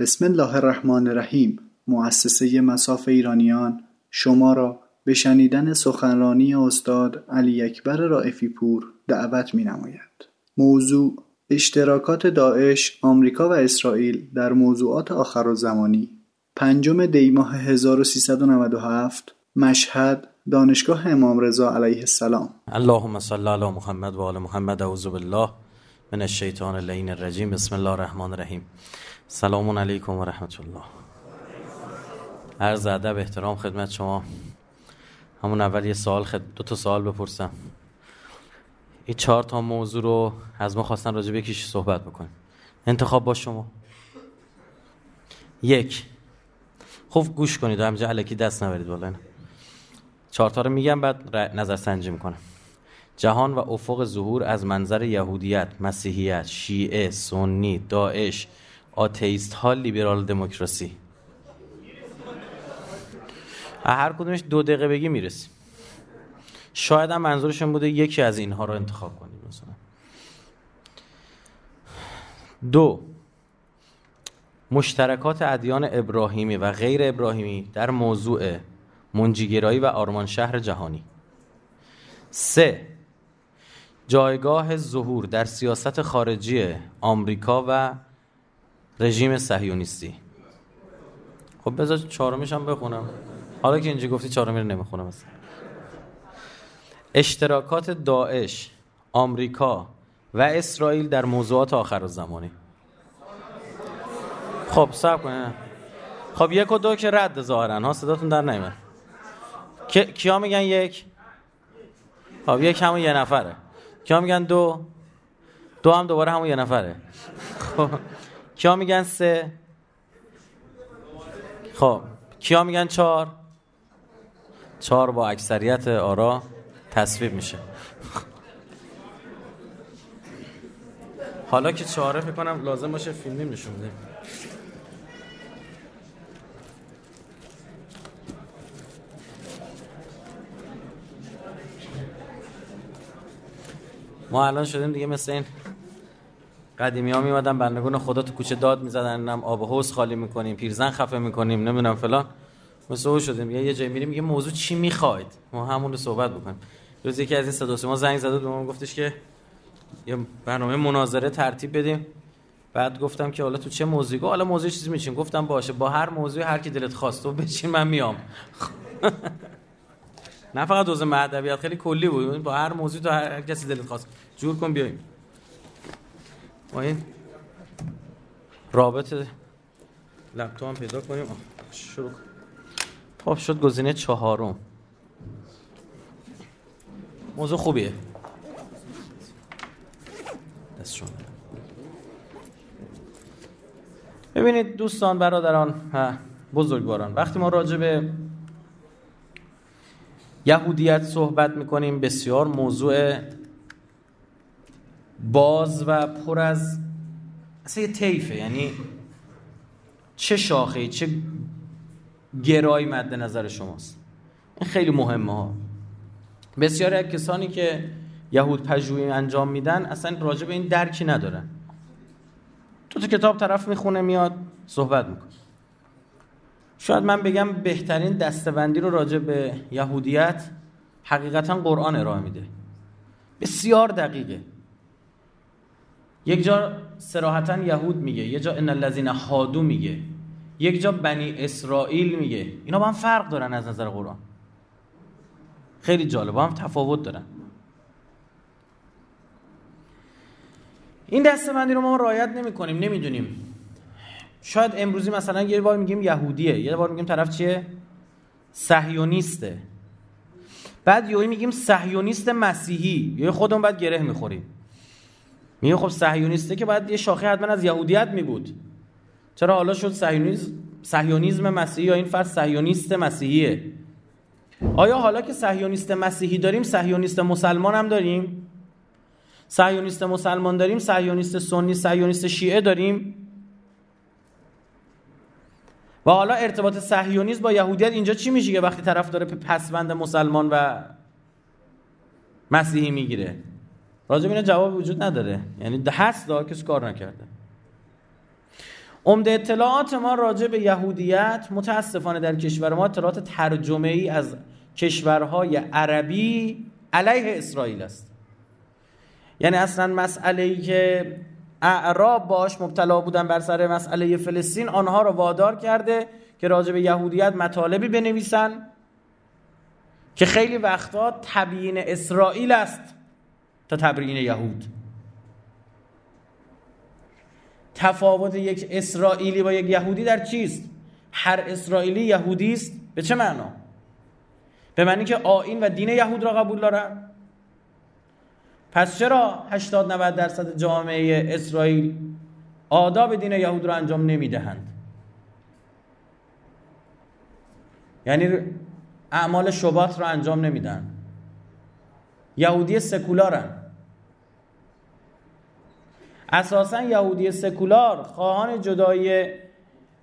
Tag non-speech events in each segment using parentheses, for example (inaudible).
بسم الله الرحمن الرحیم. مؤسسه مساف ایرانیان. شما را به شنیدن سخنرانی استاد علی اکبر رائفی پور دعوت می نماید. موضوع اشتراکات داعش، آمریکا و اسرائیل در موضوعات آخر و زمانی. پنجم دیماه 1397 مشهد دانشگاه امام رضا علیه السلام. اللهم صل علی محمد و آل محمد اعوذ بالله من الشیطان اللعین الرجیم. بسم الله الرحمن الرحیم. سلام علیکم و رحمت الله عرض ادب احترام خدمت شما. همون اول یه سوال خد... دو تا سوال بپرسم. این چهار تا موضوع رو از ما خواستن راجع به یکیش صحبت بکنیم. انتخاب با شما. یک. خوب گوش کنید همینجا علکی دست نبرید بالا چهار تا رو میگم بعد نظر سنجی می‌کنم. جهان و افق ظهور از منظر یهودیت، مسیحیت، شیعه، سنی، داعش، آتیست ها، لیبرال دموکراسی. هر کدومش دو دقیقه بگی می‌رسیم. شاید هم منظورشون بوده یکی از اینها رو انتخاب کنیم مثلا. دو مشترکات ادیان ابراهیمی و غیر ابراهیمی در موضوع منجیگرایی و آرمان شهر جهانی. سه جایگاه ظهور در سیاست خارجی آمریکا و رژیم صهیونیستی. خب بذار چهارمیش هم بخونم. حالا که اینجا گفتی چهارمی رو نمی‌خونم اصلا. اشتراکات داعش آمریکا و اسرائیل در موضوعات آخر زمانی خب سب کنه خب یک و دو که رد ظاهرا. ها صداتون در نیمه کیا میگن یک؟ خب یک همون یه نفره. کیا میگن دو؟ دو هم دوباره همون یه نفره. خب. کیا میگن سه؟ خب کیا میگن چهار؟ چهار با اکثریت آرا تصویب میشه. حالا که چهاره فکر کنم لازم باشه فیلمی نشون بده ما الان شدیم دیگه مثل این قدیمی ها میمدن بندگون خدا تو کوچه داد می‌زدن نم آب حوز خالی می‌کنیم پیرزن خفه می‌کنیم نمی‌دونم فلان. مثل او شدیم. یه جایی میریم یه موضوع چی می‌خواید؟ ما همون رو صحبت بکنیم. روز یکی از این صدا ما زنگ زد و ما گفتش که یه برنامه مناظره ترتیب بدیم. بعد گفتم که حالا تو چه موضوعی؟ حالا موضوع چیزی میچین گفتم باشه با هر موضوعی هر کی دلت خواست تو بچین من میام. (laughs) نه فقط دوز مهدویت خیلی کلی بود. با هر موضوع تو هر کسی دلت خواست. جور کن بیایم. ما این رابط لپتاپ هم پیدا کنیم. شروع خب شد گزینه چهارم. موضوع خوبیه. دستشون ببینید دوستان برادران بزرگواران وقتی ما راجع به یهودیت صحبت می‌کنیم بسیار موضوع باز و پر از اصلا یه طیفه یعنی چه شاخه چه گرایی مد نظر شماست. این خیلی مهمه ها. بسیاری از کسانی که یهود پژوهی انجام میدن اصلا راجع به این درکی ندارن. تو تو کتاب طرف می‌خونه میاد صحبت می‌کنه. شاید من بگم بهترین دستبندی رو راجع به یهودیت حقیقتا قرآن ارائه میده. بسیار دقیقه. یک جا سراحتا یهود میگه یه جا ان الذین هادو میگه یک جا بنی اسرائیل میگه. اینا با هم فرق دارن از نظر قرآن. خیلی جالب با هم تفاوت دارن. این دستبندی رو ما رعایت نمی کنیم نمی‌دونیم. شاید امروزی مثلا یه بار میگیم یهودیه یه بار میگیم طرف چیه؟ صهیونیسته. بعد یهو میگیم صهیونیست مسیحی. یه خودمون بعد گره می‌خوریم. میگه خب صهیونیسته که بعد یه شاخه حتما از یهودیت می بود چرا حالا شد صهیونیسم صهیونیسم مسیحی یا این فرد صهیونیست مسیحیه؟ آیا حالا که صهیونیست مسیحی داریم صهیونیست مسلمان هم داریم؟ صهیونیست مسلمان داریم صهیونیست سنی صهیونیست شیعه داریم؟ و حالا ارتباط صهیونیسم با یهودیت اینجا چی میشه که وقتی طرف داره پسوند مسلمان و مسیحی می‌گیره؟ راجب اینا جواب وجود نداره. یعنی هست دا کسی کار نکرده. عمده اطلاعات ما راجع به یهودیت متاسفانه در کشور ما اطلاعات ترجمه ای از کشورهای عربی علیه اسرائیل است. یعنی اصلا مسئله ای که اعراب باش مبتلا بودن بر سر مسئله فلسطین آنها را وادار کرده که راجع به یهودیت مطالبی بنویسن که خیلی وقتا تبیین اسرائیل است. تا تبیین یهود. تفاوت یک اسرائیلی با یک یهودی در چیست؟ هر اسرائیلی یهودی است. به چه معنا؟ به معنی که آین و دین یهود را قبول دارن. پس چرا 80 90 درصد جامعه اسرائیل آداب دین یهود را انجام نمی‌دهند؟ یعنی اعمال شبات را انجام نمیدن. یهودی سکولارن. اساسا یهودی سکولار خواهان جدایی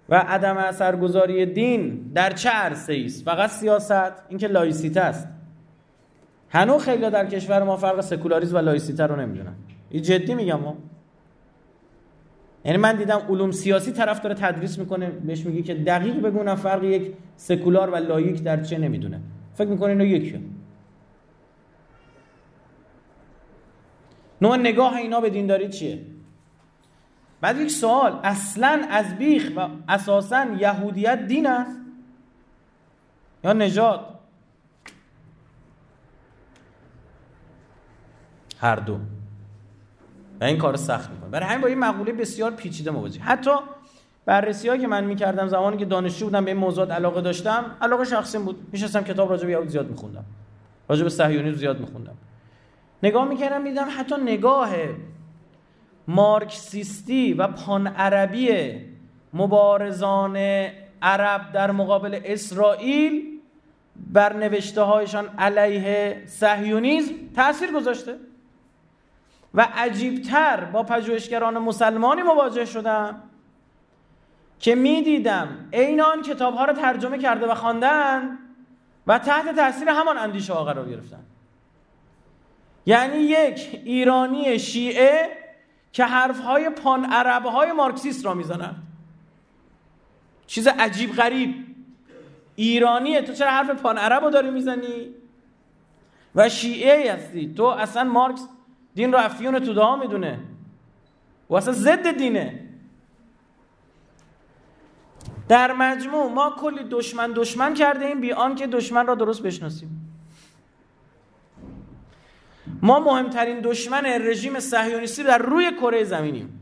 و عدم اثرگذاری دین در چه عرصه است فقط سیاست اینکه لائیسیته است. هنوز خیلی در کشور ما فرق سکولاریسم و لائیسیته رو نمی‌دونن. این جدی میگم ما یعنی من دیدم علوم سیاسی طرف داره تدریس می‌کنه بهش میگه که دقیق بگو فرق یک سکولار و لائیک در چه نمی‌دونه. فکر می‌کنه اینا یکیه. نوع نگاه اینا به دینداری چیه؟ بعد یک سوال اصلا از بیخ و اساسا یهودیت دین است یا نجات هر دو. و این کار سخت می‌کنه. برای همین با این مقوله بسیار پیچیده مواجه. حتی بررسی که من می‌کردم زمانی که دانشجو بودم به این موضوعات علاقه داشتم علاقه شخصی بود. میشستم کتاب راجع به یهود زیاد میخوندم. راجع به زیاد میخوندم. نگاه می‌کردم دیدم حتی نگاه مارکسیستی و پان عربی مبارزان عرب در مقابل اسرائیل بر نوشته هایشان علیه صهیونیسم تاثیر گذاشته و عجیبتر با پژوهشگران مسلمانی مواجه شدم که می‌دیدم عین آن کتاب ها را ترجمه کرده و خواندن و تحت تاثیر همان اندیشه ها قرار گرفتن. یعنی یک ایرانی شیعه که حرف های پان عربه های مارکسیست را می‌زنن. چیز عجیب غریب. ایرانیه تو چرا حرف پان عرب رو داری می‌زنی؟ و شیعه هستی. تو اصلا مارکس دین رو افیون تو دعا می‌دونه. و اصلا ضد دینه. در مجموع ما کلی دشمن دشمن کرده ایم بی که دشمن را درست بشناسیم. ما مهمترین دشمن رژیم صهیونیستی در روی کره زمینیم.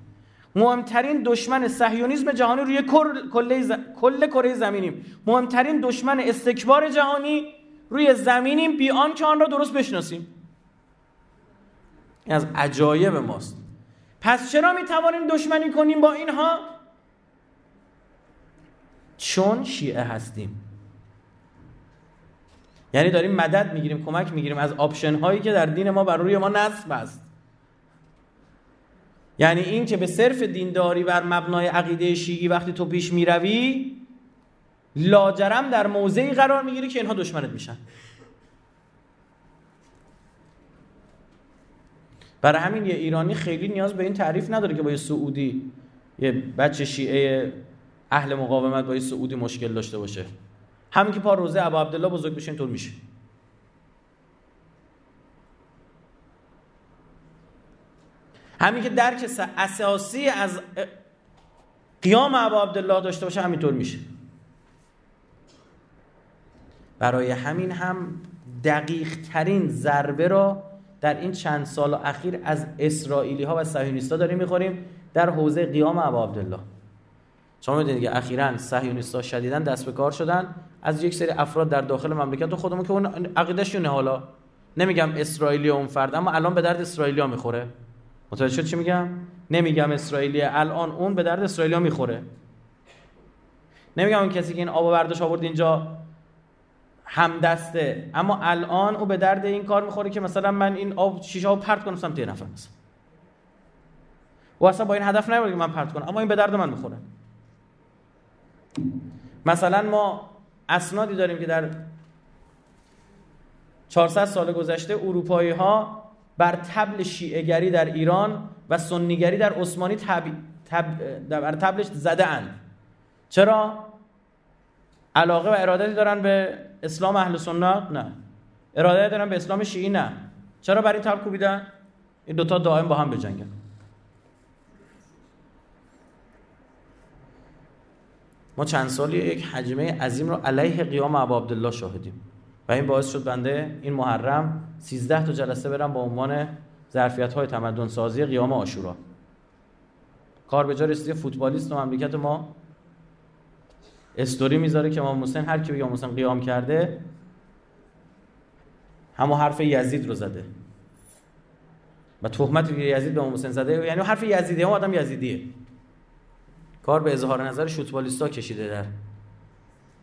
مهمترین دشمن صهیونیسم جهانی روی کل کره زمینیم. مهمترین دشمن استکبار جهانی روی زمینیم. بی که آن را درست بشناسیم. این از عجایب ماست. پس چرا می توانیم دشمنی کنیم با اینها؟ چون شیعه هستیم. یعنی داریم مدد می‌گیریم کمک می‌گیریم از آپشن هایی که در دین ما بر روی ما نصب است. یعنی این که به صرف دینداری بر مبنای عقیده شیعی وقتی تو پیش می‌روی لاجرم در موضعی قرار می‌گیری که اینها دشمنت میشن. برای همین یه ایرانی خیلی نیاز به این تعریف نداره که با یه سعودی یه بچه شیعه اهل مقاومت با یه سعودی مشکل داشته باشه. همین که پا روزه ابا عبدالله بزرگ بشه اینطور میشه. همین که درک اساسی از قیام ابا عبدالله داشته باشه همینطور میشه. برای همین هم دقیق ترین ضربه را در این چند سال اخیر از اسرائیلی ها و صهیونیستا داریم می‌خوریم در حوزه قیام ابا عبدالله. شما می‌دونید که اخیرا صهیونیست‌ها شدیدا دست به کار شدن. از یک سری افراد در داخل مملکت و خودمون که اون عقیدهشونه حالا. نمیگم اسرائیلی اون فرد اما الان به درد اسرائیلیا می‌خوره. متوجه شد چی میگم؟ نمیگم اسرائیلی الان اون به درد اسرائیلیا می‌خوره. نمیگم اون کسی که این آب برداشت آورد اینجا هم دسته اما الان او به درد این کار می‌خوره که مثلا من این آب شیشه ها پرت کنم سمت یه نفر مثلا. و با این هدف نمیره که من پرت کنم اما این به درد من می‌خوره. مثلا ما اسنادی داریم که در 400 سال گذشته اروپایی ها بر تبل شیعهگری در ایران و سنیگری در عثمانی تب... بر تبلش زده اند چرا؟ علاقه و ارادتی دارن به اسلام اهل سنت؟ نه. اراده دارن به اسلام شیعی نه. چرا برای تب کوبیدن؟ این دوتا دائم با هم بجنگن. ما چند سالی یک حجمه عظیم رو علیه قیام ابا عبدالله شاهدیم. و این باعث شد بنده این محرم 13 تا جلسه برم با عنوان ظرفیت های تمدن سازی قیام آشورا کار به جا فوتبالیست و مملکت ما استوری می‌ذاره که امام حسین هر کی بگه امام حسین قیام کرده همون حرف یزید رو زده. و تهمتی که یزید به امام حسین زده یعنی حرف یزیدی هم آدم یزیدیه. کار به اظهار نظر شوتبالیستا کشیده در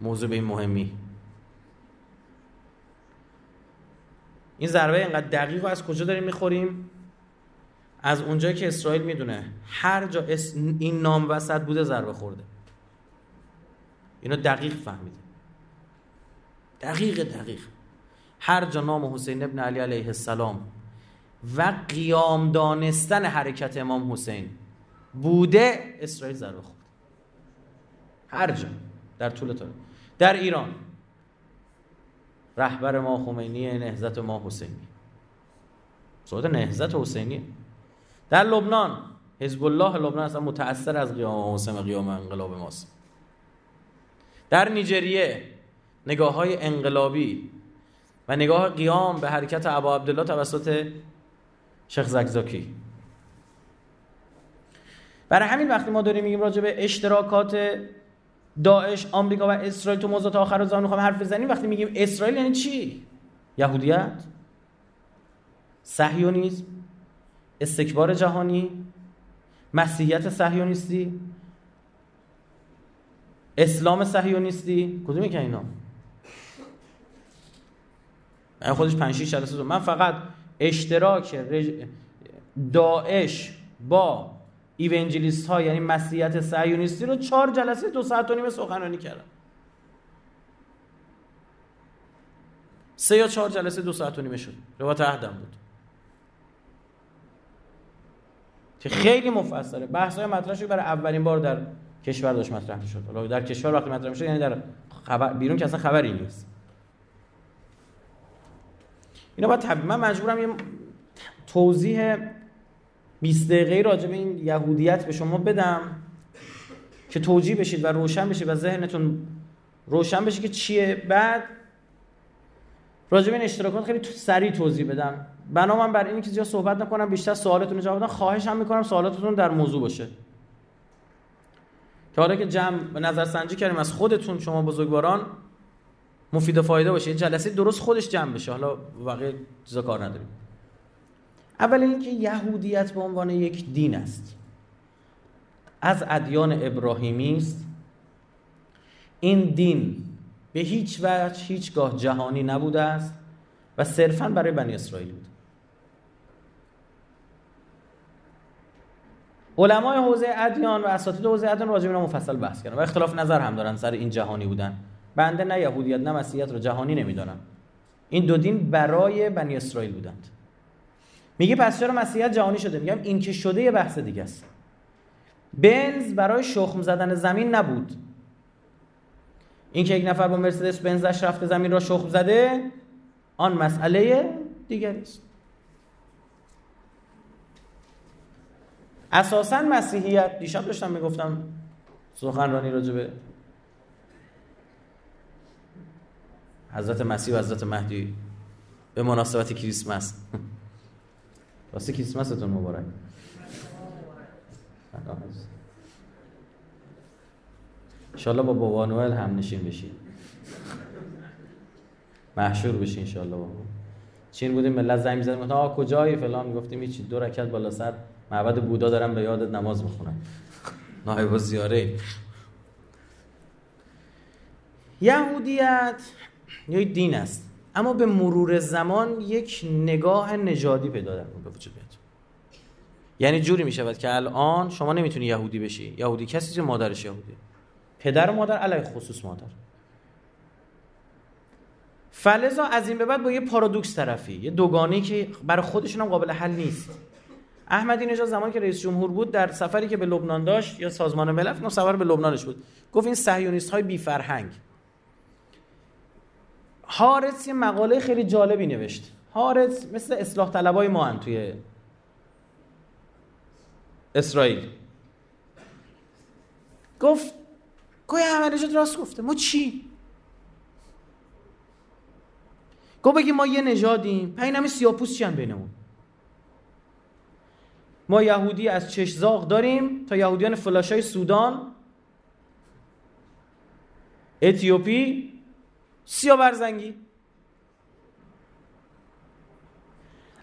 موضوع به این مهمی. این ضربه اینقدر دقیق از کجا داریم می‌خوریم؟ از اونجایی که اسرائیل می‌دونه هر جا این نام وسط بوده ضربه خورده. اینو دقیق فهمیده دقیق دقیق. هر جا نام حسین ابن علی علیه السلام و قیام دانستن حرکت امام حسین بوده اسرائیل ضربه خورد. هر جا در طول تاریخ. در ایران رهبر ما خمینی نهزت ما حسینی. صحبت نهزت حسینی. در لبنان حزب الله لبنان اصلا متأثر از قیام حسین قیام انقلاب ماست. در نیجریه نگاه های انقلابی و نگاه قیام به حرکت ابا عبدالله توسط شیخ زکزاکی برای همین وقتی ما داریم میگیم راجع به اشتراکات داعش آمریکا و اسرائیل تو موضوعات آخر زمان می‌خوام حرف بزنیم وقتی میگیم اسرائیل یعنی چی؟ یهودیت؟ صهیونیسم؟ استکبار جهانی؟ مسیحیت صهیونیستی؟ اسلام صهیونیستی؟ کدومی که اینا؟ من خودش 5 6 جلسه من فقط اشتراک داعش با ایونجلیست ها یعنی مسیحیت صهیونیستی رو چهار جلسه دو ساعت و نیم سخنرانی کردم سه یا چهار جلسه دو ساعت و نیمه شد. روایت عهدم بود. که خیلی مفصله. بحث های مطرح برای اولین بار در کشور داشت مطرح شد حالا در کشور وقتی مطرح میشه یعنی در خبر بیرون که اصلا خبری نیست. اینا باید طبیعی من مجبورم یه توضیح 20 دقیقه راجع به این یهودیت به شما بدم که توجیه بشید و روشن بشید و ذهنتون روشن بشه که چیه. بعد راجع به این اشتراکات خیلی سریع توضیح بدم. بنا من بر اینکه زیاد صحبت نکنم بیشتر سوالتون رو جواب بدم. خواهشم می‌کنم سوالاتتون در موضوع باشه. که حالا که جمع نظر سنجی کردیم از خودتون شما بزرگواران مفید و فایده باشه. جلسه درست خودش جمع بشه. حالا واقعا چیزا کار نداریم. اول اینکه یهودیت به عنوان یک دین است. از ادیان ابراهیمی است. این دین به هیچ وجه هیچگاه جهانی نبوده است و صرفا برای بنی اسرائیل بود. علمای حوزه ادیان و اساتید حوزه ادیان راجع به مفصل بحث کردن و اختلاف نظر هم دارن سر این جهانی بودن. بنده نه یهودیت نه مسیحیت رو جهانی نمی‌دونم این دو دین برای بنی اسرائیل بودند. میگه پس چرا مسیحیت جهانی شده. میگم این که شده یه بحث دیگه است. بنز برای شخم زدن زمین نبود. این که یک نفر با مرسدس بنزش رفته زمین را شخم زده آن مسئله دیگری است. اساسا مسیحیت دیشب داشتم می‌گفتم سخنرانی راجع به حضرت مسیح و حضرت مهدی به مناسبت کریسمس. راستی کریسمستون مبارک. انشالله با بابا نوئل هم نشین بشید محشور بشین انشالله بابا. چین بودیم ملت زنگ می‌زدن گفتن آ کجایی؟ فلان می‌گفتیم هیچ دو رکعت بالا سر. معبد بودا دارم به یادت نماز می‌خونم نایب زیاره یهودیت یک دین است. اما به مرور زمان یک نگاه نژادی پیدا در به وجود میاد. یعنی جوری می شود که الان شما نمی‌تونی یهودی بشی. یهودی کسی که مادرش یهودی پدر و مادر علیه خصوص مادر. فلزا از این به بعد با یه پارادوکس طرفی یه دوگانی که برای خودشون هم قابل حل نیست. احمدی نژاد زمانی که رئیس جمهور بود در سفری که به لبنان داشت یا سازمان ملل فکر سفر به لبنانش بود. گفت این صهیونیست های بی فرهنگ هارتس یه مقاله خیلی جالبی نوشت. هارتس مثل اصلاح طلبای ما هن توی اسرائیل. گفت گویا احمدی راست گفته. ما چی؟ گفت بگیم ما یه نژادیم. پس این همه سیاپوس چی هم بینمون؟ ما یهودی از چشزاق داریم تا یهودیان فلاشای سودان اتیوپی سیا برزنگی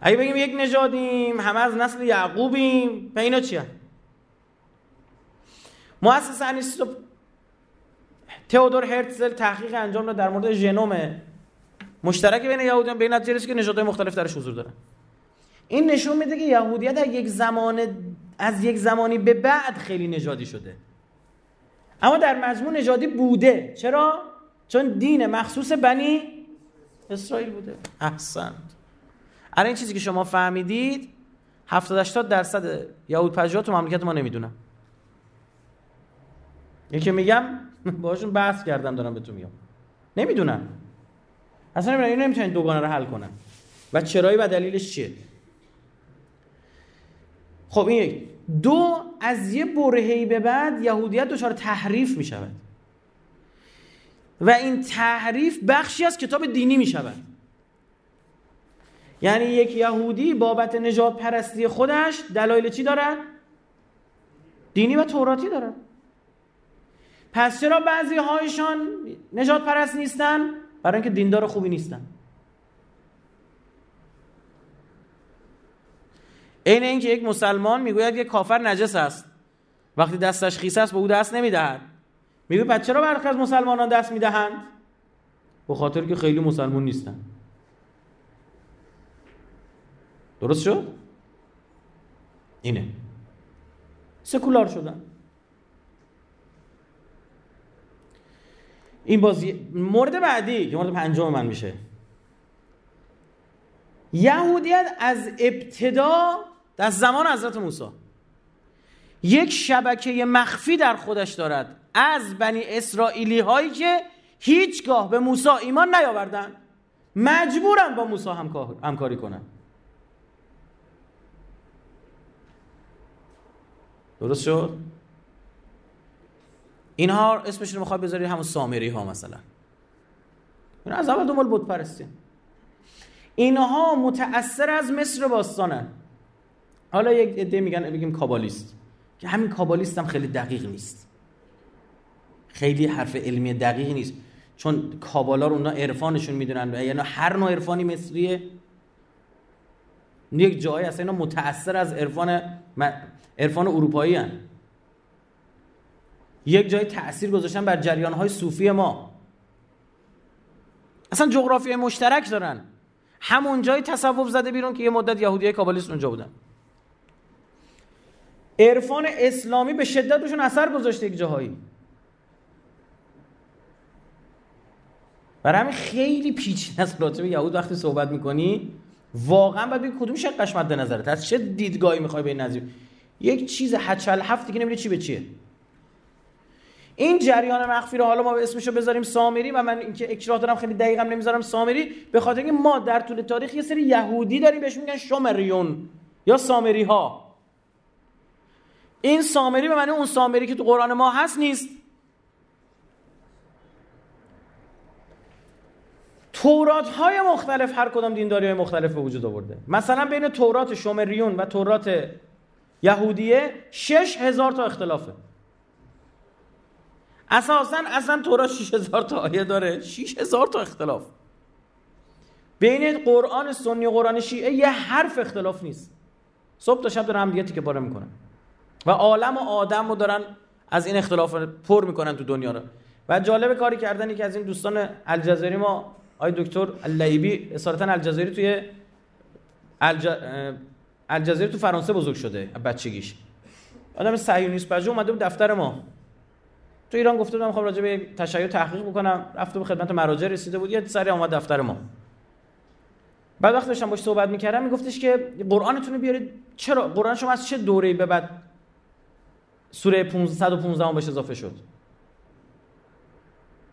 اگه بگیم یک نژادیم همه از نسل یعقوبیم به اینا چیه؟ مؤسس انیستو تئودور هرتزل تحقیق انجام داد در مورد ژنوم مشترک بین یهودیان به نتیجه که نژادهای مختلف درش حضور دارن. این نشون میده که یهودیت در یک زمان از یک زمانی به بعد خیلی نژادی شده. اما در مجموع نژادی بوده. چرا؟ چون دین مخصوص بنی اسرائیل بوده. احسنت الان این چیزی که شما فهمیدید 70 80 درصد یهود پژوها تو مملکت ما نمی‌دونن. یکی میگم باهاشون بحث کردم دارم بهتون میگم. نمی‌دونن. اصلا نمی‌دونن اینو نمی‌تونن دوگانه رو حل کنن. و چرایی و دلیلش چیه؟ خب این یک. دو از یه برهه‌ای به بعد یهودیت دچار تحریف می شود و این تحریف بخشی از کتاب دینی می شود یعنی یک یهودی بابت نجات پرستی خودش دلایل چی دارد؟ دینی و توراتی دارد پس چرا بعضی هایشان نجات پرست نیستن؟ برای اینکه دیندار خوبی نیستن. عین اینکه یک مسلمان می‌گوید یک کافر نجس است. وقتی دستش خیس است به او دست نمی‌دهد. میگه پس چرا برخی از مسلمانان دست می‌دهند؟ به خاطر که خیلی مسلمان نیستن. درست شد؟ اینه. سکولار شدن. این بازی مورد بعدی که مورد پنجم من میشه. یهودیت از ابتدا در زمان حضرت موسی. یک شبکه مخفی در خودش دارد. از بنی اسرائیلی هایی که هیچگاه به موسی ایمان نیاوردن مجبورن با موسی همکاری کنن. درست شد؟ اینها اسمش رو می‌خواد بذاری همون سامری ها مثلا. این از اول دنبال بود پرستین اینها متأثر از مصر باستانن. حالا یک عده میگن بگیم کابالیست. که همین کابالیست هم خیلی دقیق نیست. خیلی حرف علمی دقیقی نیست. چون کابالا رو اونا عرفانشون می‌دونن یعنی هر نوع عرفانی مصریه یک جایی اصلا اینا متأثر از عرفان عرفان اروپایی هن. یک جای تاثیر گذاشتن بر جریان های صوفی ما. اصلا جغرافی مشترک دارن. همون جای تصوف زده بیرون که یه مدت یهودی کابالیست اونجا بودن. عرفان اسلامی به شدت روشون اثر گذاشته یک جاهایی. برای همین خیلی پیچیده است راجع به یهود وقتی صحبت می‌کنی. واقعا باید بگی کدوم شقش مد نظرت؟ از چه دیدگاهی می‌خوای به این نظیر؟ یک چیز هچل هفتی که نمی‌دونی چی به چیه. این جریان مخفی رو حالا ما به اسمشو بذاریم سامری و من اینکه اکراه دارم خیلی دقیقا نمی‌ذارم سامری به خاطر اینکه ما در طول تاریخ یه سری یهودی داریم بهش میگن شومریون یا سامری ها این سامری به معنی اون سامری که تو قرآن ما هست نیست. تورات های مختلف هر کدام دینداری های مختلف به وجود آورده. مثلا بین تورات شومریون و تورات یهودیه شش هزار تا اختلافه. اساسا اصلا تورات شش هزار تا آیه داره. شش هزار تا اختلاف. بین قرآن سنی و قرآن شیعه یه حرف اختلاف نیست. صبح تا شب دارن هم دیگه پاره می‌کنن. و عالم و آدم رو دارن از این اختلاف پر می‌کنن تو دنیا رو. و جالب کاری کردن که از این دوستان الجزایری ما آی دکتر اللعیبی اصالتا الجزایری توی الج... الجزیره تو فرانسه بزرگ شده بچگیش. آدم صهیونیست بجو اومده بود دفتر ما. تو ایران گفته بودم خب راجع به تشیع تحقیق بکنم. رفته به خدمت مراجع رسیده بود. یه سری اومد دفتر ما. بعد وقتی داشتم باش صحبت می‌کردم میگفتش که قرآنتون رو بیارید. چرا؟ قرآن شما از چه دوره‌ای به بعد سوره 115 هم بهش اضافه شد؟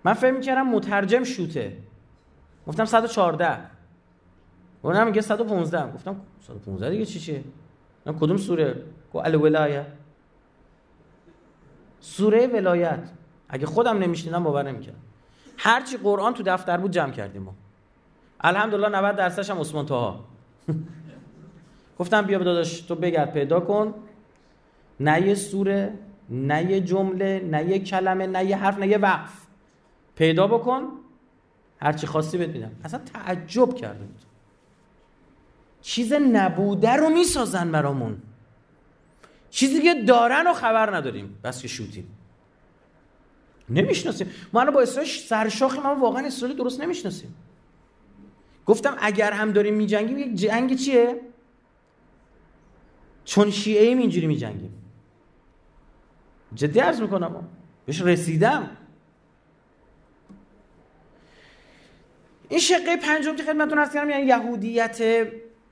من فکر می‌کردم مترجم شوته. گفتم 114 اونم میگه 115 گفتم 115 دیگه چی چیه؟ کدوم سوره؟ گو الولایه سوره ولایت. اگه خودم نمیشنیدم باور نمی‌کردم. هرچی قرآن تو دفتر بود جمع کردیم ما. الحمدلله 90 درصدش هم عثمان توها (laughs) گفتم بیا داداش تو بگرد پیدا کن. نه یه سوره نه یه جمله نه یه کلمه نه یه حرف نه یه وقف. پیدا بکن. هرچی خواستی بهت میدم. اصلا تعجب کرده بود چیز نبوده رو می‌سازن برامون. چیزی که دارن و خبر نداریم. بس که شوتیم. نمی‌شناسیم. ما با اسرائیل سرشاخی ما واقعا اسرائیل درست نمی‌شناسیم. گفتم اگر هم داریم میجنگیم یک جنگ چیه؟ چون شیعه ایم اینجوری میجنگیم. جدی عرض می‌کنم. بهش رسیدم. این شقه پنجم که خدمتتون عرض کردم یعنی یهودیت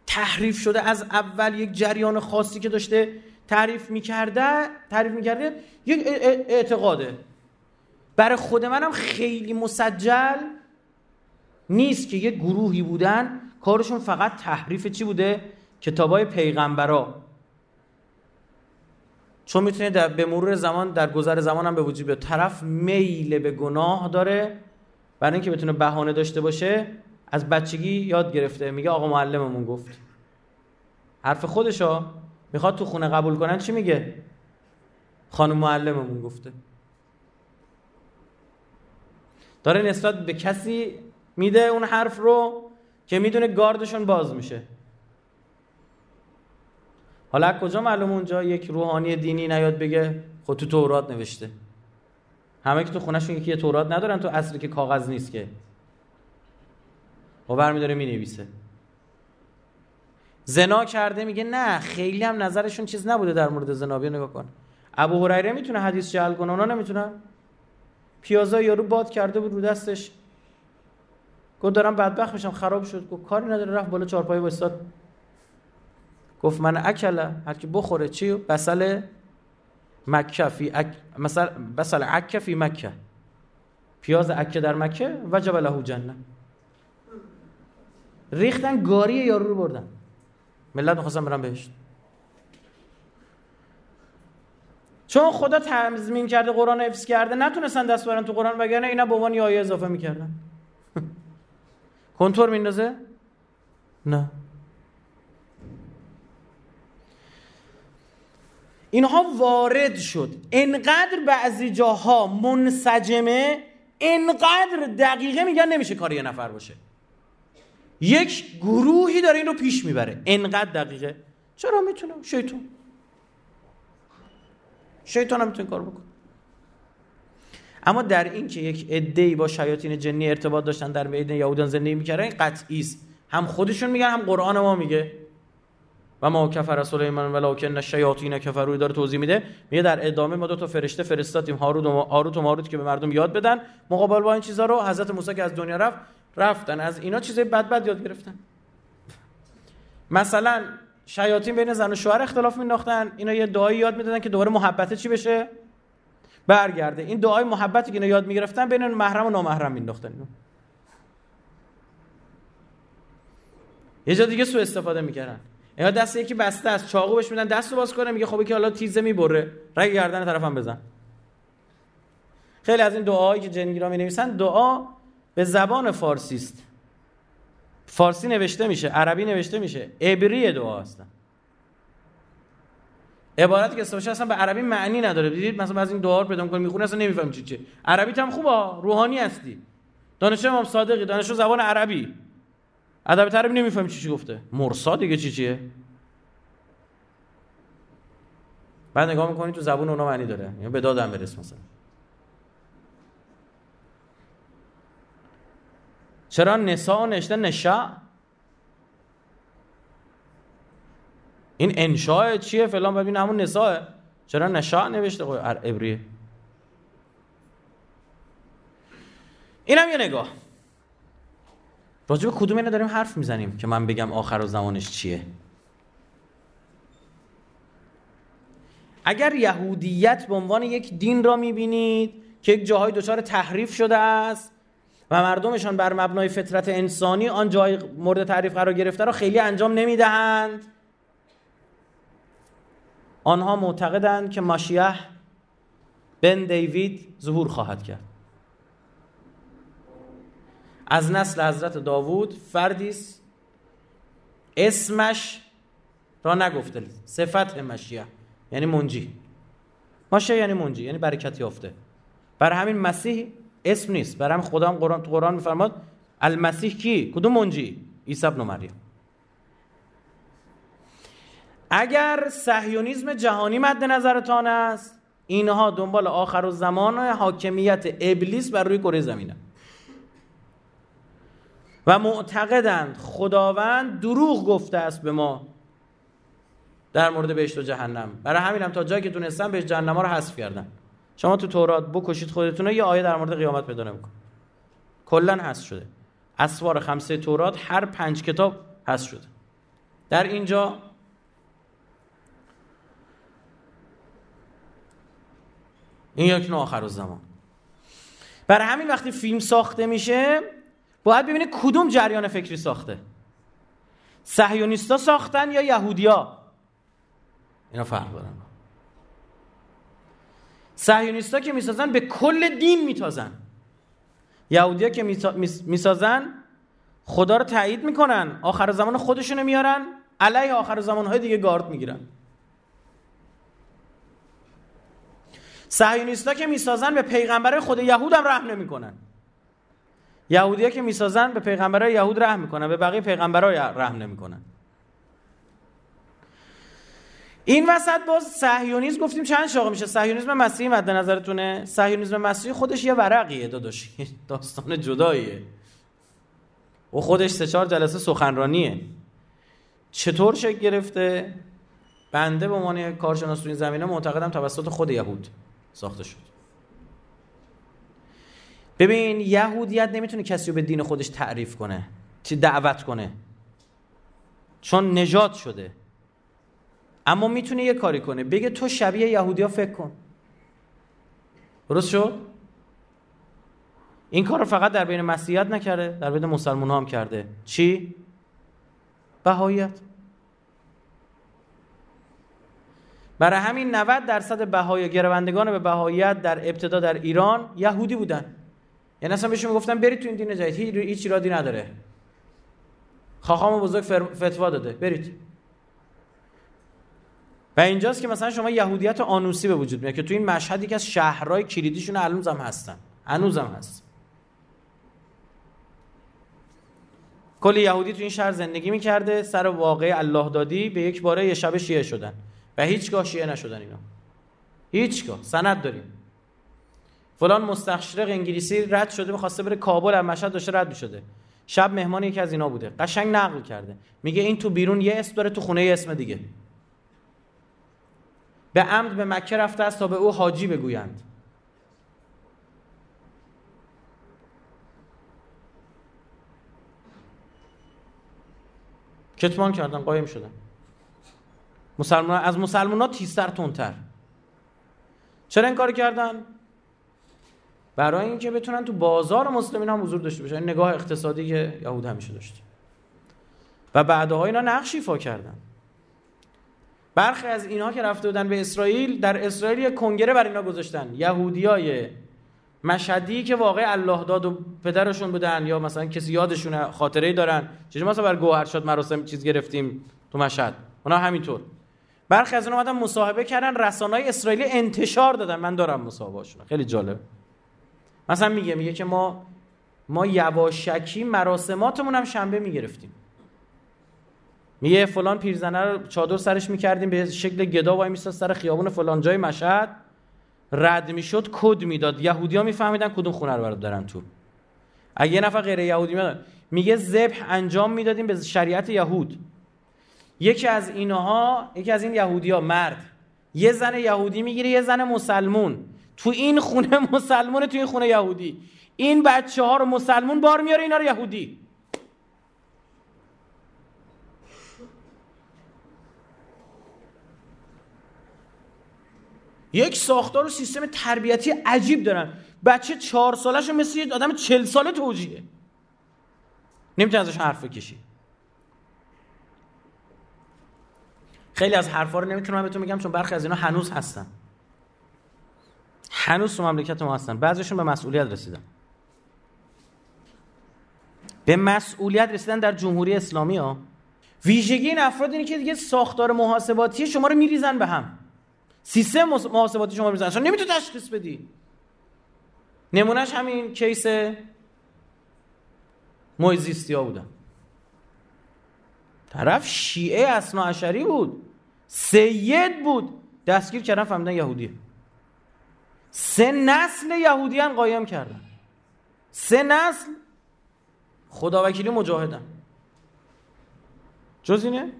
تحریف شده. از اول یک جریان خاصی که داشته تعریف می‌کرده تعریف می‌کرده یک اعتقاده. برای خود منم خیلی مسجل نیست که یک گروهی بودن کارشون فقط تحریف چی بوده؟ کتابای پیغمبرا. چون می‌تونه در به مرور زمان در گذر زمان هم به وجود بیاد. طرف میل به گناه داره برای اینکه بتونه بهانه داشته باشه از بچگی یاد گرفته. میگه آقا معلممون گفت. حرف خودشا می‌خواد تو خونه قبول کنن چی میگه؟ خانم معلممون گفته. داره نسبت به کسی میده اون حرف رو که می‌دونه گاردشون باز میشه. حالا کجا معلوم اونجا؟ یک روحانی دینی نیاد بگه خود تو تورات نوشته. همه که تو خونهشون یکی تورات ندارن تو اصلی که کاغذ نیست که. و برمیداره می نویسه زنا کرده میگه نه خیلی هم نظرشون چیز نبوده در مورد زنا بیا نگاه کن. ابو هریره می‌تونه حدیث جعل کنه؟ اونا نمی‌تونن. پیازا یارو باد کرده بود رو دستش. گفت دارم بدبخت میشم خراب شد. گفت کاری نداره رفت بالا چهارپای وایساد گفت من اکله هر کی بخوره چی؟ بسل مکه فی اک مثلا بسل عکه فی مکه. پیاز عکه در مکه وجب له جنه ریختن گاری یارو رو بردن. ملت می‌خواستن برن بهشت. چون خدا تضمین کرده قرآن حفظ کرده نتونستن دست برن تو قرآن وگرنه اینا به عنوان آیه اضافه می‌کردن. (laughs) کنتور میندازه؟ نه. اینها وارد شد. انقدر بعضی جاها منسجمه انقدر دقیقه میگن نمیشه کار یه نفر باشه. یک گروهی داره این رو پیش می‌بره. انقدر دقیقه. چرا می‌تونه؟ شیطان. شیطان هم می‌تونه کار بکن اما در این که یک عده‌ای با شیاطین جنی ارتباط داشتن در بین یهودان زندگی می‌کردن قطعی است. هم خودشون میگن هم قرآن ما میگه. و ما کفر سلیمان ولکن الشیاطین کفروا داره توضیح میده. میگه در ادامه ما دو تا فرشته فرستادیم هاروت و هاروت و ماروت که به مردم یاد بدن. مقابل با این چیزا رو حضرت موسی که از دنیا رفت رفتن. از اینا چیزای بد بد یاد گرفتن. مثلا شیاطین بین زن و شوهر اختلاف مینداختن اینا یه دعایی یاد می‌دادن که دوباره محبت چی بشه؟ برگرده. این دعای محبتی که اینا یاد می‌گرفتن بین محرم و نامحرم مینداختن یه جا دیگه سو استفاده می‌کردن. اینا دست یکی بسته است. چاقو بهش میدن. دستو باز کنه میگه خب که حالا تیزه می‌بره. رگ گردن طرفم بزن. خیلی از این دعاهایی که جنگیرا می نویسن دعا به زبان فارسی است. فارسی نوشته میشه عربی نوشته میشه. عبری دعا هستن. عبارتی که استفاده اصلا به عربی معنی نداره. دیدید؟ مثلا از این دعا رو پیدا می‌کنی می‌خونی اصلا نمی‌فهمی چی چه عربی هم خوبه روحانی هستی. دانش امام صادقی. دانش زبان عربی. ادب عربی نمی‌فهمی چی چی گفته. مرسا دیگه چی چیه؟ بعد نگاه می‌کنی تو زبون اونا معنی داره. یا به دادم برس مثلا. چرا نسا نشته نشا این انشاء چیه؟ فلان ببین همون نساه چرا نشا نوشته؟ خب عبریه اینم یه نگاه. راجع به کدوم اینا داریم حرف می‌زنیم که من بگم آخر و زمانش چیه؟ اگر یهودیت به عنوان یک دین را می‌بینید که یک جاهای دچار تحریف شده است و مردمشان بر مبنای فطرت انسانی آن جای مورد تعریف قرار گرفته را خیلی انجام نمی‌دهند آنها معتقدند که ماشیح بن دیوید ظهور خواهد کرد. از نسل حضرت داوود فردی اسمش را نگفته. صفت مشیح یعنی منجی. ماشیه یعنی منجی یعنی برکت یافته. برای همین مسیح اسم نیست. برای همین خدا هم قرآن تو قرآن میفرماد المسیح کی؟ کدوم منجی؟ عیسی ابن مریم. اگر صهیونیسم جهانی مد نظرتان است اینها دنبال آخر و زمان و حاکمیت ابلیس بر روی کره زمینه و معتقدند خداوند دروغ گفته است به ما در مورد بهشت و جهنم. برای همین هم تا جایی که تونستن بهش جهنم رو حذف کردن شما تو تورات بکشید خودتون یه آیه در مورد قیامت پیدا نمیکن کلا حذف شده. اسوار خمسه تورات هر پنج کتاب حذف شده. در اینجا این یک نوع آخر زمان برای همین وقتی فیلم ساخته میشه باید ببینید کدوم جریان فکری ساخته. صهیونیستا ساختن یا یهودیا؟ اینا فرق دارن. صهیونیستا که می‌سازن به کل دین میتازن. یهودیا که می‌سازن خدا رو تایید می‌کنن آخر زمان خودشونو میارن علیه آخر زمانهای دیگه گارد می‌گیرن. صهیونیستا که می‌سازن به پیغمبر خود یهود هم رحم نمی‌کنن. یهودیا که می‌سازن به پیغمبرای یهود رحم می‌کنن به بقیه پیغمبرای رحم نمی‌کنن. این وسط باز صهیونیسم گفتیم چند شاقه میشه؟ صهیونیسم مسیحی مد نظرتونه؟ صهیونیسم مسیحی خودش یه ورقیه داداش داستان جداییه. و خودش سه چهار جلسه سخنرانیه. چطور شکل گرفته؟ بنده به عنوان کارشناس تو این زمینه معتقدم توسط خود یهود ساخته شد. ببین یهودیت نمی‌تونه کسی رو به دین خودش تعریف کنه چی دعوت کنه. چون نجات شده. اما می‌تونه یه کاری کنه. بگه تو شبیه یهودیا فکر کن. درست شد؟ این کار رو فقط در بین مسیحیت نکرده در بین مسلمان هم کرده. چی؟ بهاییت. برای همین 90 درصد بهای گروندگان به بهاییت در ابتدا در ایران یهودی بودن. یعنی اصلا بهشون می‌گفتن برید تو این دین جدید هیچ ایرادی نداره. خاخام بزرگ فتوا داده. برید. و اینجاست که مثلا شما یهودیت آنوسی به وجود میاد که تو این مشهدی که از شهرهای کلیدیشون هم هستن. هنوز هم هست. کل یهودی تو این شهر زندگی می‌کرده سر واقع الله دادی به یک باره یه شب شیعه شدن. و هیچگاه شیعه نشدن اینا. هیچگاه. سند داریم. فلان مستشرق انگلیسی رد شده می‌خواسته بره کابل از مشهد داشته رد شده شب مهمان یکی از اینا بوده. قشنگ نقل کرده. میگه این تو بیرون یه اسم داره تو خونه یه اسم دیگه. به عمد به مکه رفته است تا به او حاجی بگویند. کتمان کردن قایم شدن مسلمان از مسلمان ها تیستر تونتر چرا این کار کردن؟ برای اینکه بتونن تو بازار مسلمین هم حضور داشته باشن. نگاه اقتصادی که یهود همیشه داشت. و بعدها اینا نقش ایفا کردن. برخی از اینها که رفته بودن به اسرائیل در اسرائیل یک کنگره بر اینا گذاشتن. یهودیای مشهدی که واقع الله داد و پدرشون بودن یا مثلا کسی یادشونه خاطره دارن. چجوری مثلا بر گوهر شد مراسم چیز گرفتیم تو مشهد؟ اونا همینطور. برخی از اونها اومدن مصاحبه کردن رسانه‌های اسرائیلی انتشار دادن. من دارم مصاحبه‌اشون خیلی جالب. مثلا میگه میگه که ما ما یواشکی مراسماتمون هم شنبه می‌گرفتیم. میگه فلان پیرزنه رو چادر سرش می‌کردیم به شکل گدا وای میستاد سر خیابون فلان جای مشهد. رد می‌شد کد می‌داد. یهودیا میفهمیدن کدوم خونه رو دارن تو. اگه یه نفر غیر یهودی میاد میگه ذبح انجام می‌دادیم به شریعت یهود. یکی از اینها یکی از این یهودیا مرد. یه زن یهودی می‌گیره یه زن مسلمون. تو این خونه مسلمونه تو این خونه یهودی. این بچه ها رو مسلمون بار میاره اینا رو یهودی. یک ساختار و سیستم تربیتی عجیب دارن. بچه چهار سالش رو مثل یه آدم چل ساله توجیه نمی‌تونه ازش حرف بکشی. خیلی از حرفا رو نمی‌تونم بهتون بگم چون برخی از اینا هنوز هستن. هنوز تو مملکت ما هستن. بعضیشون به مسئولیت رسیدن. به مسئولیت رسیدن در جمهوری اسلامی ها. ویژگی این افراد اینه که دیگه ساختار محاسباتی شما رو میریزن به هم. سیستم محاسباتی شما رو میریزن. شما نمی‌تونی تشخیص بدی. نمونهش همین کیس مویزیستی ها بودن. طرف شیعه اصناعشری بود. سید بود. دستگیر کردن فهمیدن یهودیه. سه نسل یهودیان قایم کردن. سه نسل خداوکیلی مجاهدن. جز اینه؟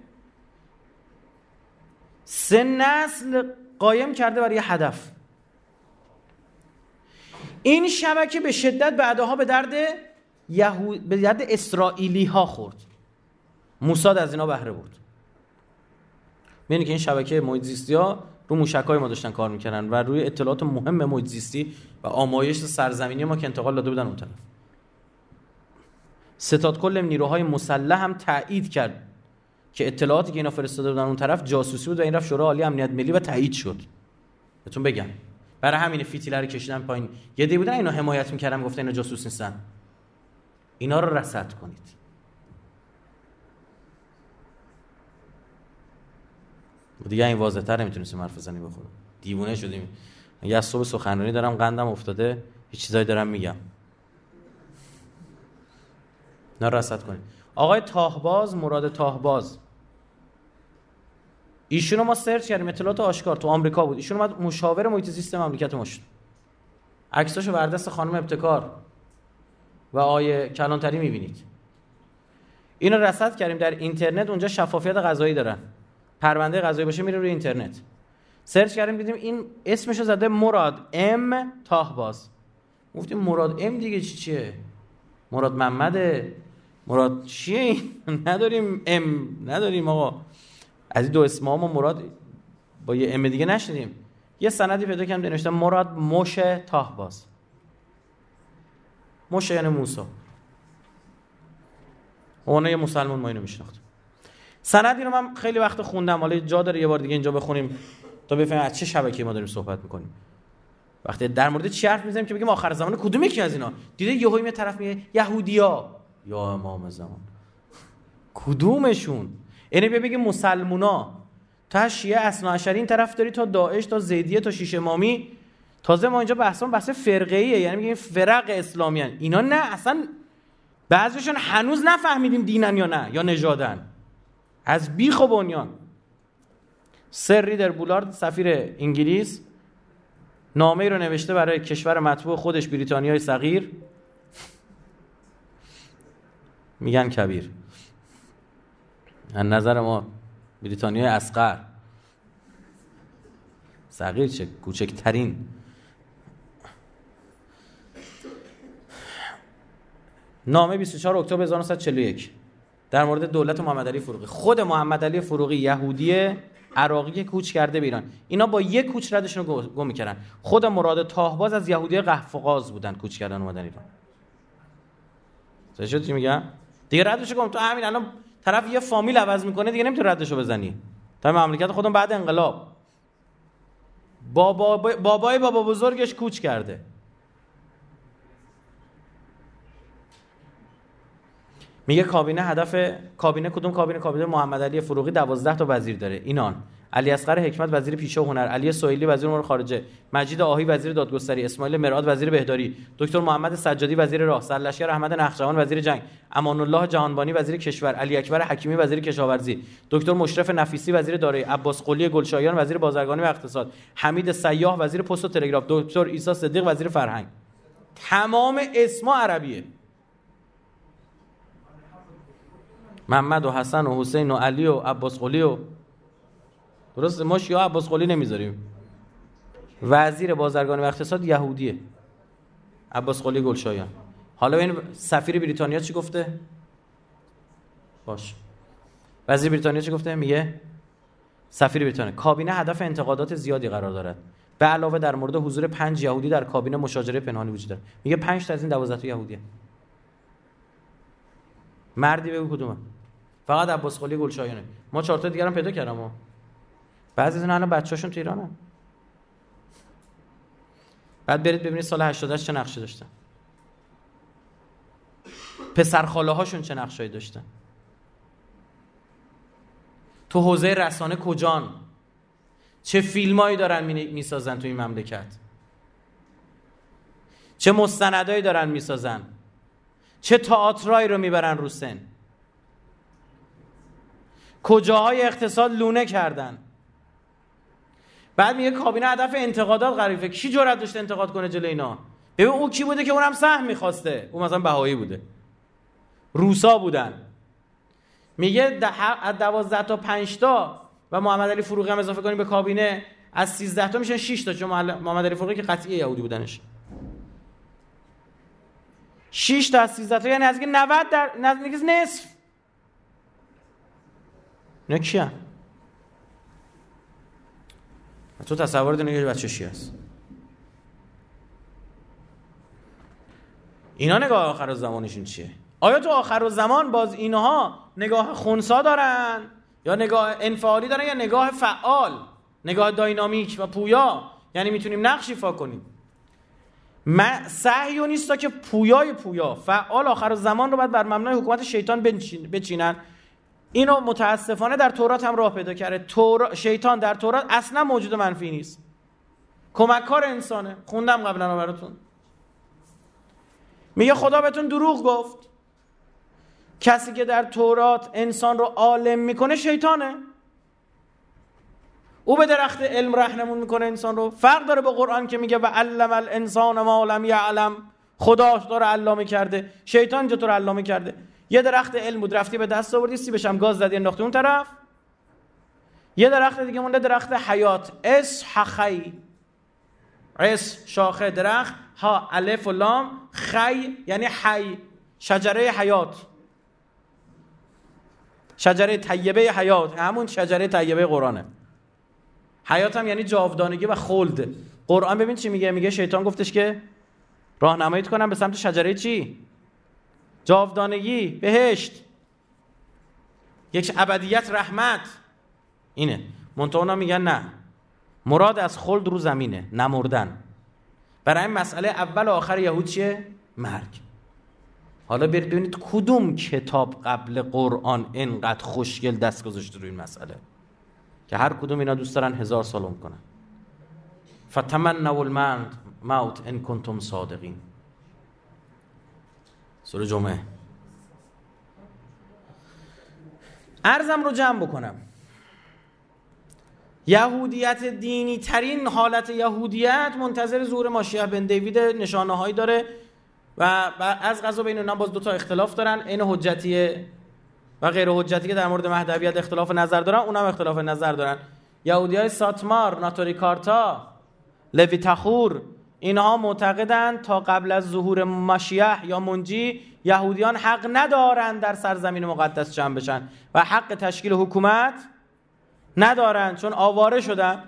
سه نسل قایم کرده برای هدف. این شبکه به شدت بعدها به درد یهود به درد اسرائیلی ها خورد. موساد از اینا بهره برد. می‌بینی که این شبکه محیط ها رو موشک های ما داشتن کار می‌کردن و روی اطلاعات مهم محیط و آمایش سرزمینی ما که انتقال داده بودن اون طرف. ستاد کل نیروهای مسلح هم تایید کرد که اطلاعاتی که اینا فرستاده بودن اون طرف جاسوسی بود و این رفت شورای عالی امنیت ملی و تایید شد. بهتون بگم. برای همین فیتیله رو کشیدن پایین. یه دی بودن اینا حمایت می‌کردن گفته اینا جاسوس نیستن. اینا رو رصد کنید. دیگه این واضح تر نمی‌تونستیم حرف بزنی بخورم دیوونه شدیم یه از صبح سخنرانی دارم قندم افتاده هیچ چیزایی دارم میگم. رصد کنید آقای تاهباز مراد تاهباز. ایشون ما سرچ کردیم اطلاعات آشکار تو آمریکا بود. ایشون اومد مشاور محیط زیست مملکت ما شد. عکساشو بردست خانم ابتکار و آقای کلانتری می‌بینید. اینو رصد کردیم در اینترنت اونجا شفافیت قضایی دارن. پرونده قضایی باشه میره روی اینترنت. سرچ کردیم دیدیم این اسمشو زده مراد M طاهباز. گفتیم مراد M دیگه چی چیه؟ مراد محمده. مراد چیه این؟ (laughs) نداریم ام نداریم آقا. از دو اسم ما مراد با یه ام دیگه نشدیم یه سندی پیدا کردم نوشته مراد موشه تاهباز. موشه یعنی موسا اون یه مسلمان ما اینو میشناخت سندی رو من خیلی وقت خوندم. حالا جا داره یه بار دیگه اینجا بخونیم. تا بفهمیم از چه شبکه‌ای ما داریم صحبت می‌کنیم. وقتی در مورد چی حرف می‌زنیم که بگیم آخر زمان کدوم یکی از اینا؟ دیده یهو یه طرف میگه یهودیا. یا امام زمان. کدومشون؟ یعنی بیا بگیم مسلمونا. تا شیعه اصناعشری این طرف داری تا داعش تا زیدیه تا شیش امامی تازه ما اینجا بحثمون بحث فرقه ایه یعنی میگیم فرق اسلامیان. اینا نه اصلا بعضیشون هنوز نفهمیدیم دینن یا نه یا نژادن. از بیخ و بنیان. سر ریدر بولارد سفیر انگلیس نامه رو نوشته برای کشور مطبوع خودش بریتانیای صغیر. میگن کبیر. از نظر ما بریتانیای اسقر صغیر چه کوچکترین. نامه 24 اکتبر 1941 در مورد دولت محمد علی فروغی. خود محمد علی فروغی یهودی عراقی کوچ کرده به ایران. اینا با یک کوچ ردشون رو گم می‌کردن. خود مراد تاهباز از یهودی قحفقاز بودن کوچ کردن اومدن ایران. شد چی میگم دیگه ردش گم تو همین الان طرف یه فامیل عوض می‌کنه دیگه نمی‌تونی ردشو بزنی. تا مملکت خودم بعد انقلاب. بابا بابای بابا بزرگش کوچ کرده. میگه کابینه هدف کابینه کدوم کابینه؟ کابینه محمد علی فروغی 12 تا وزیر داره. اینان. علی اصغر حکمت وزیر پیشه و هنر علی سوئیلی وزیر امور خارجه مجید آهی وزیر دادگستری اسماعیل مراد وزیر بهداری دکتر محمد سجادی وزیر راه سرلشکر احمد نخجوان وزیر جنگ امان الله جهانبانی وزیر کشور علی اکبر حکیمی وزیر کشاورزی دکتر مشرف نفیسی وزیر دارایی عباس قلی گلشایان وزیر بازرگانی و اقتصاد حمید سیاح وزیر پست و تلگراف دکتر عیسی صدیق وزیر فرهنگ. تمام اسما عربیه. محمد و حسن و حسین و علی و عباس قلی و درست ما شیعه عباس قلی نمی‌ذاریم. وزیر بازرگانی و اقتصاد یهودیه. عباس قلی گلشایان. حالا این سفیر بریتانیا چی گفته؟ باش. وزیر بریتانیا چی گفته؟ میگه سفیر بریتانیا. کابینه هدف انتقادات زیادی قرار دارد. به علاوه در مورد حضور پنج یهودی در کابینه مشاجره پنهانی وجود داره میگه پنج تا از این 12 تا یهودیه. مردی بگو کدومه. فقط عباس قلی گلشایانه. ما چهار تا دیگه هم پیدا کردم ما بعضی از الان بچه‌هاشون تو ایرانن. بعد برید ببینید سال 88 چه نقشه داشتن. پسر خاله هاشون چه نقشه‌ای داشتن. تو حوزه رسانه کجان؟ چه فیلمایی دارن می‌سازن تو این مملکت؟ چه مستندایی دارن می‌سازن؟ چه تئاترایی رو می‌برن رو سن؟ کجاهای اقتصاد لونه کردن؟ بعد میگه کابینه هدف انتقادات قریفه. کی جرأت داشته انتقاد کنه جلوی اینا؟ ببین او کی بوده که اونم سهم می‌خواسته. اون مثلا بهایی بوده. روسا بودن. میگه از دوازده تا پنج تا و محمد علی فروغی هم اضافه کنیم به کابینه از 13 تا میشن 6 تا چون محمد علی فروغی که قطعی یهودی بودنش. 6 تا از 13 تا یعنی نزدیک 90 در نزدیک نصف اینا کیه تو تصور داری یه بچه هست؟ اینا نگاه آخر زمانشون چیه؟ آیا تو آخر زمان باز اینها نگاه خونسا دارن؟ یا نگاه انفعالی دارن یا نگاه فعال؟ نگاه داینامیک و پویا؟ یعنی می‌تونیم نقش ایفا کنیم. من سعی نیست که پویای پویا فعال آخر زمان رو باید بر مبنای حکومت شیطان بچینن. اینو متاسفانه در تورات هم راه پیدا کرده. تور... شیطان در تورات اصلا موجود منفی نیست. کمککار انسانه. خوندم قبلا براتون. میگه خدا بهتون دروغ گفت. کسی که در تورات انسان رو عالم می‌کنه شیطانه. او به درخت علم رهنمون می‌کنه انسان رو. فرق داره با قرآن که میگه و علم الانسان ما لم یعلم خدا داره علامه کرده؟ شیطان چطور علامه کرده؟ یه درخت علم بود رفتی به دست آوردی سیبش هم گاز زدی انداختی اون طرف. یه درخت دیگه مونده درخت حیات. اس حخی اس شاخه درخت ها الف و لام خی یعنی حی شجره حیات. شجره طیبه حیات. همون شجره طیبه قرآنه. حیات هم یعنی جاودانگی و خلد. قرآن ببین چی میگه؟ میگه شیطان گفتش که راهنماییت کنم به سمت شجره چی؟ جاودانگی بهشت. یک ابدیت رحمت. اینه. منتها میگن نه. مراد از خلد رو زمینه نمردن. برای این مسئله اول و آخر یهود چیه؟ مرگ. حالا برید ببینید کدوم کتاب قبل قرآن اینقدر خوشگل دست گذاشته روی این مسئله. که هر کدوم اینا دوست دارن هزار سال کنن. فتمنوا الموت موت ان کنتم صادقین سوره جمعه. ارزم رو جمع بکنم. یهودیت دینی ترین حالت یهودیت منتظر ظهور ماشیه بن دیوید نشانه هایی داره و از غذا بین اونها باز دو تا اختلاف دارن این حجتیه و غیر حجتی که در مورد مهدویت اختلاف نظر دارن اونم اختلاف نظر دارن. یهودی های ساتمار ناتوری کارتا لوی تخور اینها معتقدند تا قبل از ظهور مشیح یا منجی یهودیان حق ندارند در سرزمین مقدس جمع بشن و حق تشکیل حکومت ندارند چون آواره شدن.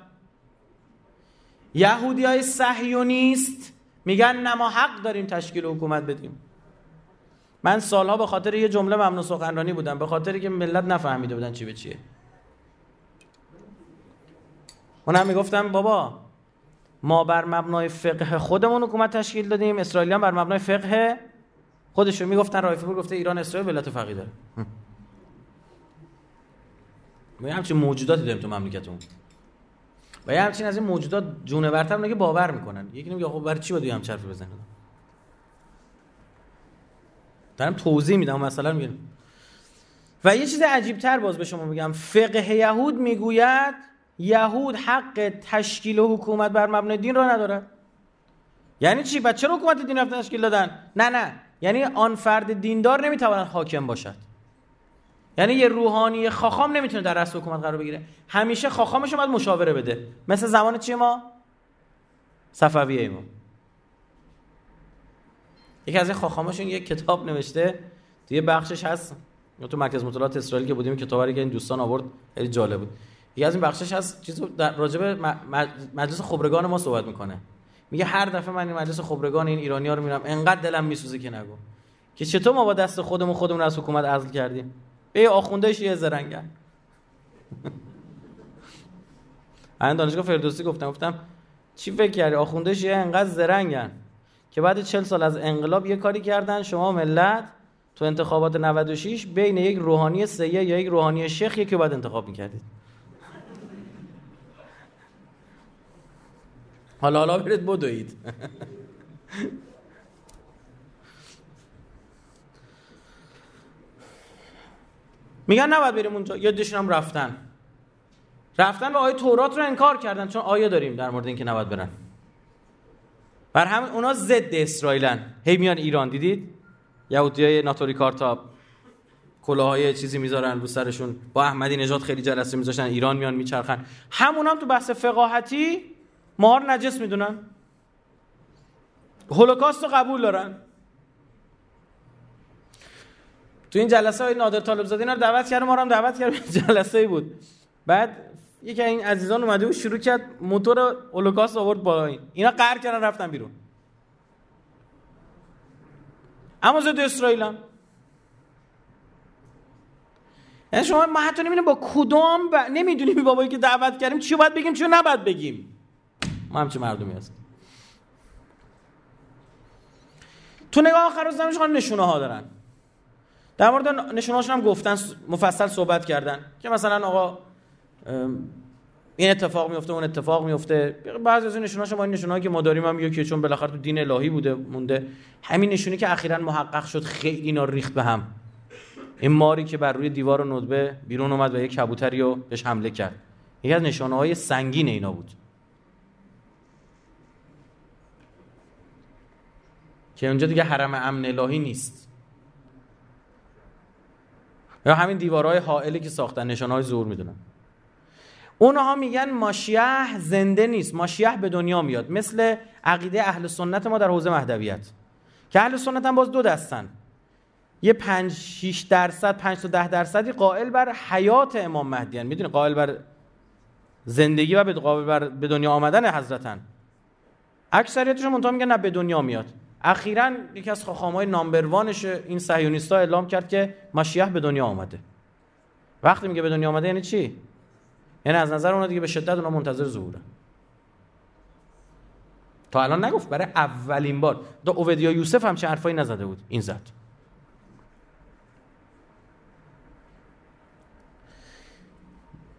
یهودی های صهیونیست میگن نه ما حق داریم تشکیل حکومت بدیم. من سالها به خاطر یه جمله ممنوع سخنرانی بودم به خاطر که ملت نفهمیده بودن چی به چیه. اونم می‌گفتم بابا ما بر مبنای فقه خودمون حکومت تشکیل دادیم. اسرائیلیان بر مبنای فقه خودشون می‌گفتن رایفی پور گفته ایران اسرائیل ولایت فقیه داره (laughs) ما همچین موجوداتی داریم تو مملکتمون و یه همچین از این موجودات جونورتر نگه باور می‌کنن. یکی نمیگه خب برای چی باید هم چرفی بزنن دارم توضیح میدم. مثلا میگم. و یه چیز عجیب تر باز به شما میگم. فقه یهود می‌گوید یهود حق تشکیل و حکومت بر مبنای دین را ندارد یعنی چی؟ بچه چرا حکومت دین رفتن تشکیل دادن؟ نه نه. یعنی آن فرد دیندار نمی‌تواند حاکم باشد. یعنی یه روحانی خاخام نمی‌تونه در رأس حکومت قرار بگیره. همیشه خاخامش باید مشاوره بده. مثل زمان چی ما؟ صفویه ما. یکی از این خاخامشون یک کتاب نوشته. توی بخشش هست. تو مرکز مطالعات اسرائیل که بودیم کتابی که این دوستان آورد خیلی جالب بود. یکی از این بخشش از چیزو در راجب مجلس خبرگان ما صحبت می‌کنه. میگه هر دفعه من این مجلس خبرگان این ایرانی ها رو میرم انقدر دلم میسوزه که نگو. که چطور ما با دست خودمون خودمون از حکومت عزل کردیم؟ به آخونده شیعه زرنگن (laughs) الان دانشگاه فردوسی گفتم گفتم چی فکر کردی؟ آخونده شیعه انقدر زرنگن که بعد 40 سال از انقلاب یه کاری کردن شما ملت تو انتخابات 96 بین یک روحانی سیه یا یک روحانی شیخ یکی باید انتخاب می‌کردید. حالا حالا برید بدوید. میگن نباید بریم اونجا. یه هم رفتن. رفتن و آیه تورات رو انکار کردن. چون آیه داریم در مورد اینکه نباید برن. بر همین اونا ضد اسرائیلن. هی میان ایران دیدید؟ یهودیای ناتوری کارتاب کلاهای چیزی می‌ذارن رو سرشون. با احمدی نژاد خیلی جلسه میذاشتن. ایران میان میچرخن. همون هم تو بحث فقاهتی مار نجس می‌دونن. هولوکاست رو قبول دارن. تو این جلسه های نادر طالب زاده اینا رو دعوت کردم ما رو هم دعوت کردم جلسه ای بود. بعد یکی این عزیزان اومده و شروع کرد موتور هولوکاست آورد با این اینا قهر کردن رفتن بیرون. اما ضد اسرائیل هم. یعنی شما ما حتی نمی‌دونیم با کدام ب... نمی‌دونیم بابایی که دعوت کردیم. چی باید بگیم چی نباید بگیم. ما همچه مردمی هست تو نگاه آخر روز نشونه ها دارن. در مورد نشونه هم گفتن مفصل صحبت کردن که مثلا آقا این اتفاق میفته اون اتفاق میفته بعضی از این نشوناش ما این نشونایی که ما داریم هم یکی چون بالاخره تو دین الهی بوده مونده. همین نشونی که اخیرا محقق شد خیلی اینا ریخت به هم. این ماری که بر روی دیوار و ندبه بیرون اومد و یک کبوتری رو بهش حمله کرد. یکی از نشانه های سنگین اینا بود. که اونجا دیگه حرم امن الهی نیست. یا همین دیوارهای حائلی که ساختن نشانه های زور می‌دونن اونها میگن ماشیح زنده نیست ماشیح به دنیا میاد. مثل عقیده اهل سنت ما در حوزه مهدویت. که اهل سنت هم باز دو دستن. یه 5 6 درصد 5 تا 10 درصدی قائل بر حیات امام مهدی ان می‌دونی؟ قائل بر زندگی و به قائل بر به دنیا آمدن حضرتن. اکثریتشون منتها میگن نه به دنیا میاد. اخیرا یکی از خاخامای نامبر وانش این صهیونیستا اعلام کرد که ماشیح به دنیا آمده. وقتی میگه به دنیا آمده یعنی چی؟ یعنی از نظر اونا دیگه به شدت اونا منتظر ظهوره. تا الان نگفت برای اولین بار. دا اوودیا یوسف هم چه حرفایی نزده بود؟ این زد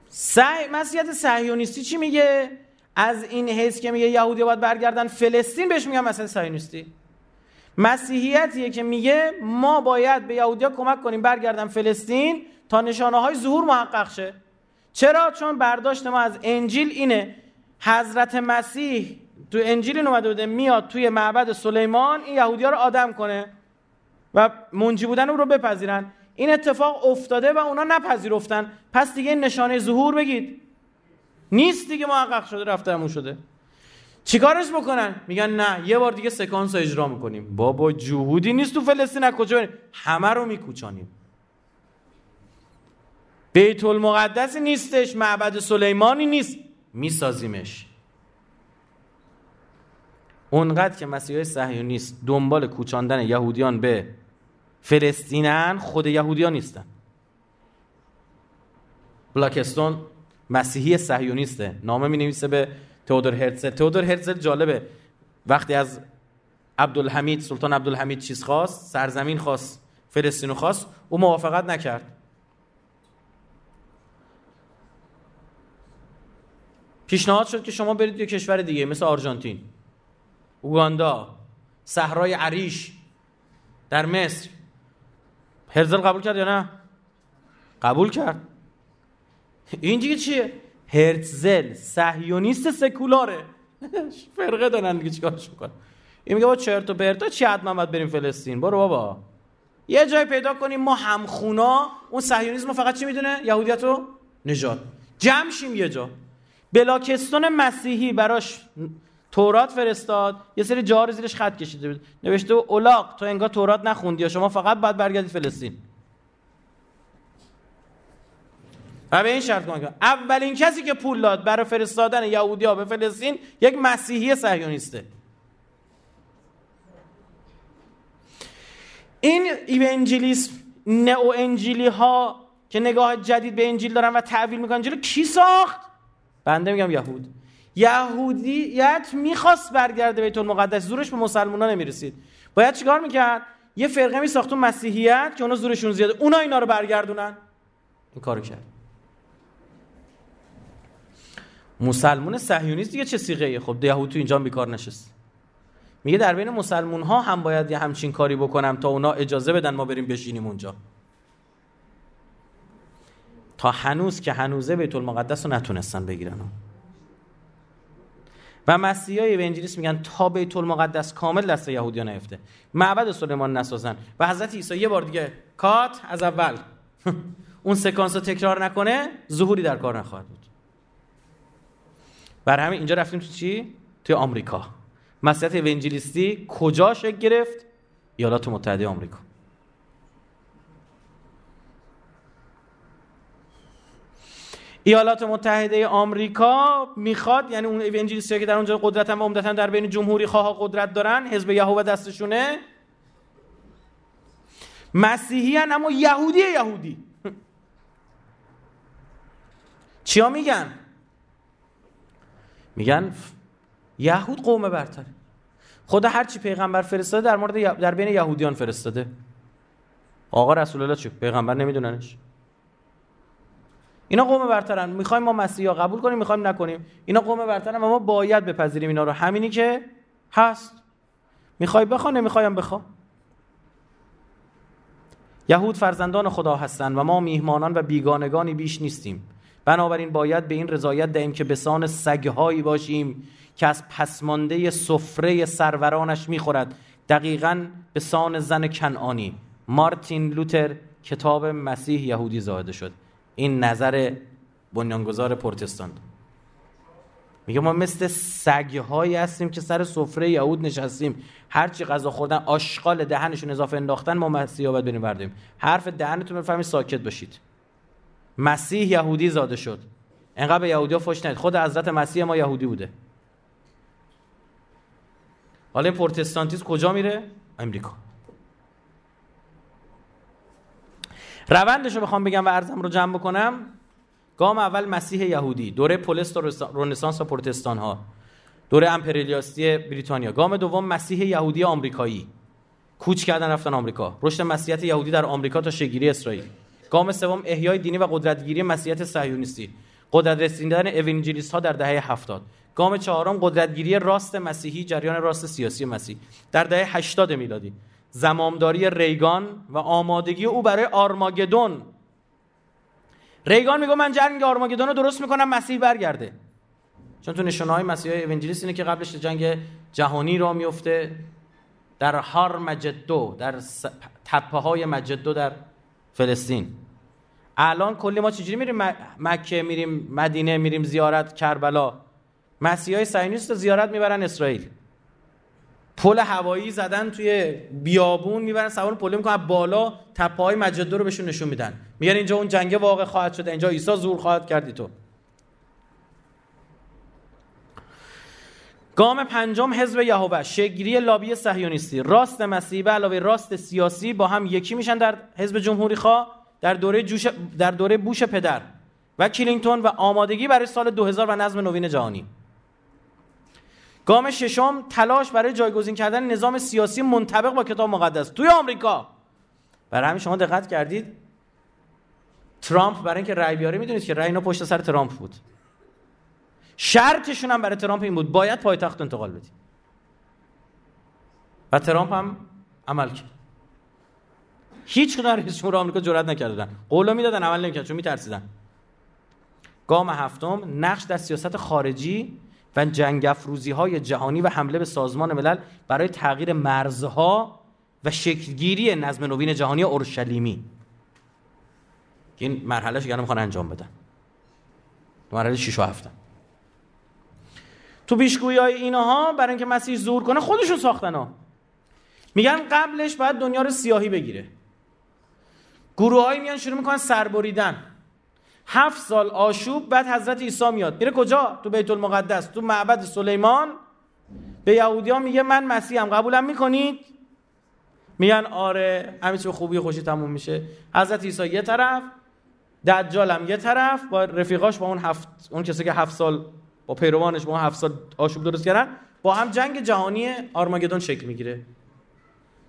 سعی مسیحیت صهیونیستی چی میگه؟ از این حیث که میگه یهودی باید برگردن فلسطین بهش میگن مسیحیت صهیونیستی. مسیحیتیه که میگه ما باید به یهودیا کمک کنیم برگردن فلسطین تا نشانه های ظهور محقق شه. چرا؟ چون برداشت ما از انجیل اینه حضرت مسیح تو انجیل این اومده بوده میاد توی معبد سلیمان این یهودی ها رو آدم کنه و منجی بودن او رو بپذیرن. این اتفاق افتاده و اونا نپذیرفتن. پس دیگه نشانه ظهور بگید. نیست دیگه محقق شده رفته همون شده. چیکارش بکنن؟ میگن نه یه بار دیگه سکانس رو اجرا می‌کنیم. بابا جهودی نیست تو فلسطین از کجا بریم؟ همه رو میکوچانیم. بیت المقدس نیستش معبد سلیمانی نیست. میسازیمش. اونقدر که مسیحای صهیونیست دنبال کوچاندن یهودیان به فلسطینن خود یهودیان نیستن. بلاکستون مسیحی صهیونیسته. نامه می نویسه به تئودور هرتزل تئودور هرتزل جالبه. وقتی از عبدالحمید سلطان عبدالحمید چیز خواست سرزمین خواست فلسطینو خواست او موافقت نکرد. پیشنهاد شد که شما برید یه کشور دیگه مثل آرژانتین اوگاندا صحرای عریش در مصر. هرزل قبول کرد یا نه؟ قبول کرد. این دیگه چیه؟ هرتزل صهیونیست سکولاره. فرقه دارن دیگه چیکارش می‌کنن. این میگه با چرت و پرتا چی حتما باید بریم فلسطین؟ برو بابا. یه جای پیدا کنیم ما همخونا اون صهیونیسم فقط چی می‌دونه؟ یهودیت رو نجات. جمع شیم یه جا. بلاکستون مسیحی براش تورات فرستاد. یه سری جار زیرش خط کشیده بود. نوشته اولاق تو انگار تورات نخوندی شما فقط باید برگردید فلسطین. و به این شرط کمک اولین کسی که پول داد برای فرستادن یهودی ها به فلسطین یک مسیحی صهیونیسته. این ایونجلیسم نئو انجیلی ها که نگاه جدید به انجیل دارن و تعویل می‌کنن جلو کی ساخت؟ بنده میگم یهود. یهودیت می‌خواست برگرده بیت المقدس زورش به مسلمان ها نمی‌رسید. باید چیکار می‌کرد؟ یه فرقه می مسیحیت که اونا زورشون زیاده اونا اینا رو برگردونن. این کارو کرد. مسلمون صهیونیست دیگه چه سیغه خب یهود تو اینجا بیکار نشست میگه در بین مسلمون ها هم باید یه همچین کاری بکنم تا اونا اجازه بدن ما بریم بشینیم اونجا. تا هنوز که هنوزه بیت المقدس رو نتونستن بگیرن. و مسیحای به انجلیس میگن تا بیت المقدس کامل دست یهودیا نیفته معبد سلیمان نسازن. و حضرت عیسی یه بار دیگه کات از اول. (laughs) اون سکانس رو تکرار نکنه ظهوری در کار نخواهد بود. بر همین اینجا رفتیم تو چی؟ توی آمریکا. مسیحیت اونجلیستی کجا شکل گرفت؟ ایالات متحده آمریکا. ایالات متحده آمریکا می‌خواد یعنی اون اونجلیستی که در اونجا قدرت هم و عمدتا در بین جمهوری خواه قدرت دارن حزب یهوه دستشونه مسیحی هن اما یهودی یهودی. (laughs) چیا میگن؟ میگن یهود قوم برتره خدا هرچی پیغمبر فرستاده در مورد در بین یهودیان فرستاده. آقا رسول الله چی؟ پیغمبر نمیدوننش. اینا قوم برترن. می‌خوایم ما مسیحا قبول کنیم می‌خوایم نکنیم. اینا قوم برترن و ما باید بپذیریم اینا رو. همینی که هست. می‌خوای بخوا نمی‌خوایم بخوا یهود فرزندان خدا هستند و ما میهمانان و بیگانگانی بیش نیستیم. بنابراین باید به این رضایت دهیم که به سان سگهایی باشیم که از پسمانده سفره سرورانش می‌خورد. دقیقا به سان زن کنعانی. مارتین لوتر کتاب مسیح یهودی زاده شد. این نظر بنیانگذار پروتستان. میگه ما مثل سگهایی هستیم که سر سفره یهود نشستیم. هرچی غذا خوردن آشغال دهنشون اضافه انداختن ما مسیحا باید بریم بردیم حرف دهنتون بفهمید ساکت باشید. مسیح یهودی زاده شد. انقدر به یهودی ها فش ندید. خود حضرت مسیح ما یهودی بوده. حالا این پروتستانتیسم کجا میره؟ امریکا روندش رو بخوام بگم و ارزم رو جمع بکنم. گام اول مسیح یهودی. دوره پولست و رنسانس و پروتستان ها دوره امپریالیستی بریتانیا. گام دوم مسیح یهودی آمریکایی. کوچ کردن رفتن آمریکا. رشد مسیحیت یهودی در آمریکا تا شگیری اسرائیل. گام سوم احیای دینی و قدرتگیری مسیحیت صهیونیستی. قدرت رسیدن اوینجلیست ها در دهه هفتاد. گام چهارم قدرتگیری راست مسیحی جریان راست سیاسی مسیح. در دهه 80 میلادی. زمامداری ریگان و آمادگی او برای آرماگدون. ریگان میگه من جنگ آرماگدون رو درست می‌کنم مسیح برگرده. چون تو نشانه های مسیح اونجلیست اینه که قبلش جنگ جهانی را میفته در هار مجدو در تپه های مجدو در فلسطین. الان کلی ما چجوری میریم مکه میریم مدینه میریم زیارت کربلا؟ مسیحای صهیونیست زیارت می‌برن اسرائیل. پل هوایی زدن توی بیابون می‌برن سوار پل می‌کنن بالا تپه های مجده رو بهشون نشون میدن. میگن اینجا اون جنگ واقع خواهد شده اینجا عیسی زور خواهد کردی تو. گام پنجم حزب یهوه شگیری لابی صهیونیستی. راست مسیحی به علاوه راست سیاسی با هم یکی میشن در حزب جمهوری خواه در دوره جوش در دوره بوش پدر و کلینتون و آمادگی برای سال 2000 و نظم نوین جهانی. گام ششم تلاش برای جایگزین کردن نظام سیاسی منطبق با کتاب مقدس. توی آمریکا. برای همین شما دقت کردید. ترامپ برای اینکه رأی بیاره می‌دونید که رأی اینا پشت سر ترامپ بود. شرطشون هم برای ترامپ این بود. باید پایتخت انتقال بدی و ترامپ هم عمل کرد. هیچ کدوم رئیس جمهور آمریکا جرئت نکردن. قولو می‌دادن عمل نمی‌کردن چون میترسیدن. گام هفتم نقش در سیاست خارجی و جنگ افروزی های جهانی و حمله به سازمان ملل برای تغییر مرزها و شکلگیری نظم نوین جهانی اورشلیمی این مرحله شو می‌خوان انجام بدن. مرحله 6 و 7 تو پیشگویی های اینها برای اینکه مسیح زور کنه خودشون ساختن ها. میگن قبلش باید دنیا رو سیاهی بگیره. گروه میان شروع می‌کنن سربریدن. هفت سال آشوب بعد حضرت عیسی میاد. میره کجا؟ تو بیت المقدس تو معبد سلیمان. به یهودیان میگه من مسیحم قبولم می‌کنید؟ میگن آره همین چه خوبی خوشی تموم میشه. حضرت عیسی یه طرف دجال هم یه طرف با رفیقاش با اون هفت اون کسی که هفت سال با پیروانش اون هفت سال آشوب درست کردن با هم جنگ جهانی آرماگدون شکل می‌گیره.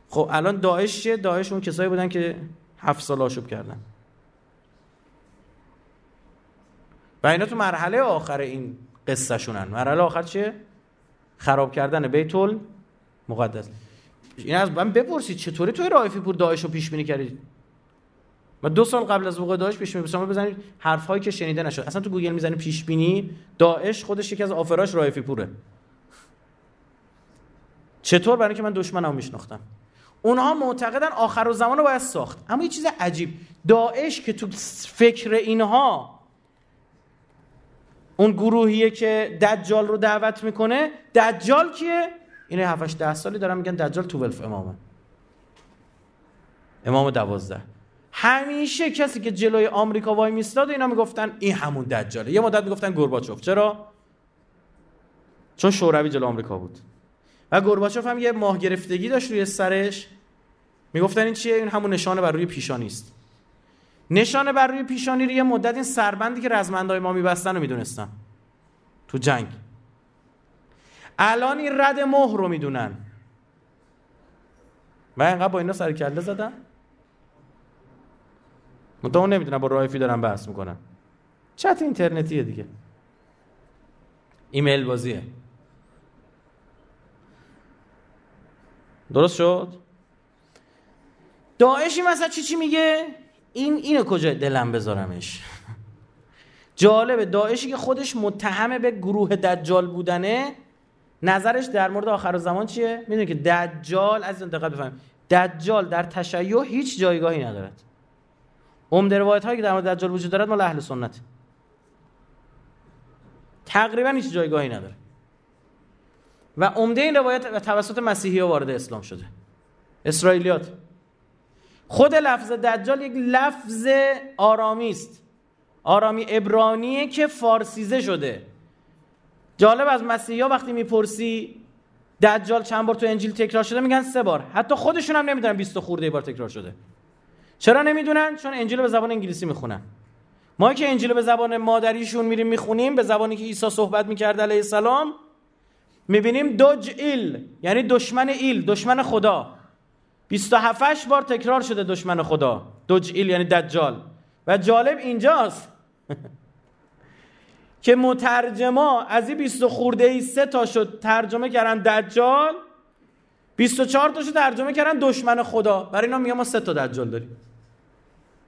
خب الان داعش چیه؟ داعش اون کسایی بودن که هفت سال آشوب کردن. و اینا تو مرحله آخر این قصه شونن مرحله آخر چیه؟ خراب کردن بیت مقدس این از من بپرسید چطوری توی رایفی پور داعش رو پیش بینی کردید ما دو سال قبل از وقوع داعش پیش شما بزنید حرفایی که شنیده نشد. اصلا تو گوگل می‌زنی پیش بینی داعش خودش یکی از آفراش رایفی پوره. چطور؟ برای که من دشمنمو میشناختم. اونها معتقدن آخر زمان رو باید ساخت. اما یه چیز عجیب. داعش که تو فکر اینها اون گروهیه که دجال رو دعوت می‌کنه دجال کیه؟ اینه 7 ده سالی دارن میگن دجال 12 امامه. امام دوازده. همیشه کسی که جلوی آمریکا وای میستاد اینا می‌گفتن این همون دجاله. یه مدت می‌گفتن گورباچوف چرا؟ چون شوروی جلو آمریکا بود. و گورباچوف هم یه ماه گرفتگی داشت روی سرش. می‌گفتن این چیه؟ این همون نشانه بر روی پیشانی است. نشانه بر روی پیشانی رو یه مدت این سربندی که رزمندای ما میبستن رو می‌دونستن. تو جنگ. الان این رد مهر رو می‌دونن. و اینقدر با اینا سر کله زدن. منتها نمی‌دونن با رایفی دارن بحث می‌کنن چت اینترنتیه دیگه. ایمیل بازیه. درست شد؟ داعشی مثلا چی چی میگه؟ این اینو کجا دلم بذارمش؟ جالبه داعشی که خودش متهمه به گروه دجال بودنه نظرش در مورد آخر زمان چیه؟ می‌دونی که دجال از این دقت بفهمیم. دجال در تشیع هیچ جایگاهی ندارد. عمده روایت هایی که در مورد دجال وجود دارد مال اهل سنت. تقریبا هیچ جایگاهی نداره. و عمده این روایت توسط مسیحی ها وارد اسلام شده. اسرائیلیات. خود لفظ دجال یک لفظ آرامی است. آرامی ابرانیه که فارسیزه شده. جالب از مسیحی ها وقتی می‌پرسی دجال چند بار تو انجیل تکرار شده میگن سه بار. حتی خودشون هم نمی‌دونن 20 خورده بار تکرار شده. چرا نمی‌دونن؟ چون انجیل به زبان انگلیسی می‌خونن ما که انجیل به زبان مادریشون میریم می‌خونیم به زبانی که عیسی صحبت می‌کرد علیه السلام می‌بینیم دوج ایل یعنی دشمن ایل دشمن خدا. 27 بار تکرار شده دشمن خدا. دوج ایل یعنی دجال. و جالب اینجاست (laughs) که مترجما از این 20 خورده ای سه تا شد ترجمه کردن دجال 24 تاشو ترجمه کردن دشمن خدا. برای اینا میگم ما سه تا دجال داریم.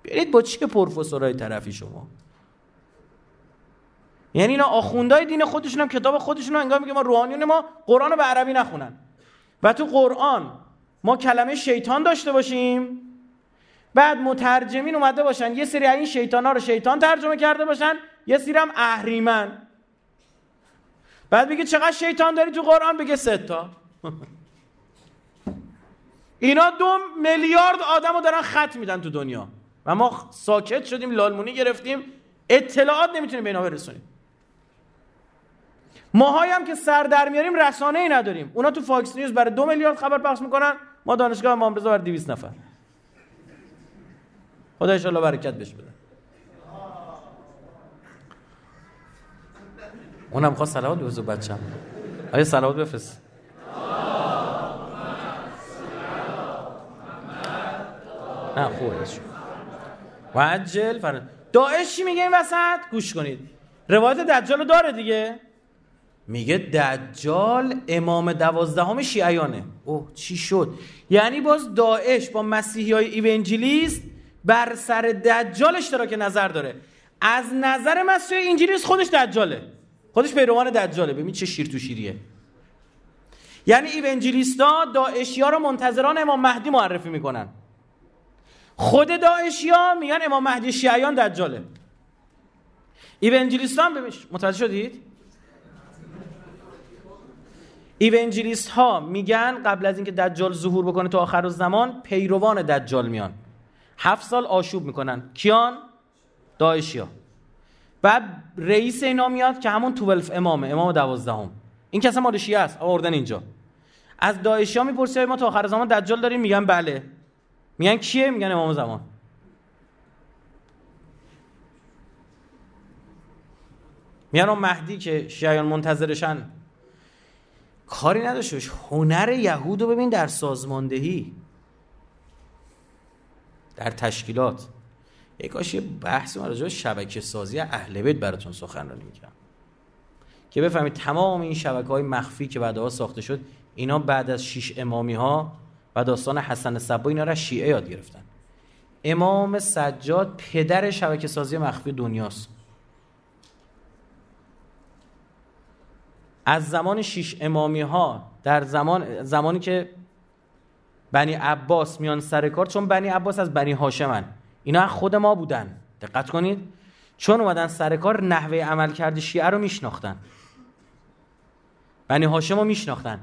بیارید با چی پروفسورای طرفی شما؟ یعنی اینا آخوندهای دین خودشون هم کتاب خودشون هم انگار میگه ما روحانیون ما قرآن رو به عربی نخونن. و تو قرآن ما کلمه شیطان داشته باشیم. بعد مترجمین اومده باشن. یه سری این شیطان ها رو شیطان ترجمه کرده باشن. یه سری هم اهریمن. بعد بگه چقدر شیطان داری تو قرآن؟ بگه سه تا. (laughs) اینا دو میلیارد آدم رو دارن خط میدن تو دنیا. و ما ساکت شدیم لالمونی گرفتیم. اطلاعات نمی‌تونیم به اینا برسونیم. ماهایی هم که سر در میاریم رسانه ای نداریم. اونا تو Fox News برای دو میلیارد خبر پخش می‌کنن. ما دانشگاه امام رضا برای 200 نفر. خدا ان برکت بهش بده. اونم خواست صلوات بفرست بچم آیا صلوات بفرست نه خوبه و عجل فرن داعش چی میگه این وسط؟ گوش کنید. روایت دجال داره دیگه. میگه دجال امام دوازدهم شیعیانه. اوه چی شد؟ یعنی باز داعش با مسیحی های ایونجلیست بر سر دجال اشتراک نظر داره. از نظر مسیحی انجیلیست خودش دجاله. خودش پیروان دجاله. ببین چه شیر تو شیریه. یعنی ایونجلیستا داعشیا رو منتظران امام مهدی معرفی می‌کنن. خود داعشیا میگن امام مهدی شیعیان دجاله ایونجلیستان ببین متوجه شدید؟ ایونجلیست ها میگن قبل از اینکه دجال ظهور بکنه تو آخر زمان پیروان دجال میان. هفت سال آشوب می‌کنن. کیان؟ داعشیا. بعد رئیس اینا میاد که همون توولف امامه امام دوازدهم. این کسا مال شیعه است آوردن اینجا. از داعشی ها می‌پرسی ما تا آخر زمان دجال داریم؟ میگن بله. میگن کیه؟ میگن امام زمان. میگن اون مهدی که شیعیان منتظرشن. کاری نداشتش هنر یهود رو ببین در سازماندهی. در تشکیلات. یک کاش یه بحث راجع شبکه سازی اهل بیت براتون سخنرانی می‌کنم که بفهمید تمام این شبکه های مخفی که بعدها ساخته شد اینا بعد از شیش امامی ها و داستان حسن صبا اینا را شیعه یاد گرفتن. امام سجاد پدر شبکه سازی مخفی دنیاست. از زمان شیش امامی ها در زمان زمانی که بنی عباس میان سر کار چون بنی عباس از بنی هاشمن. اینا خود ما بودن. دقت کنید. چون اومدن سر کار نحوه عمل کرده شیعه رو میشناختن. بنی هاشم رو میشناختن.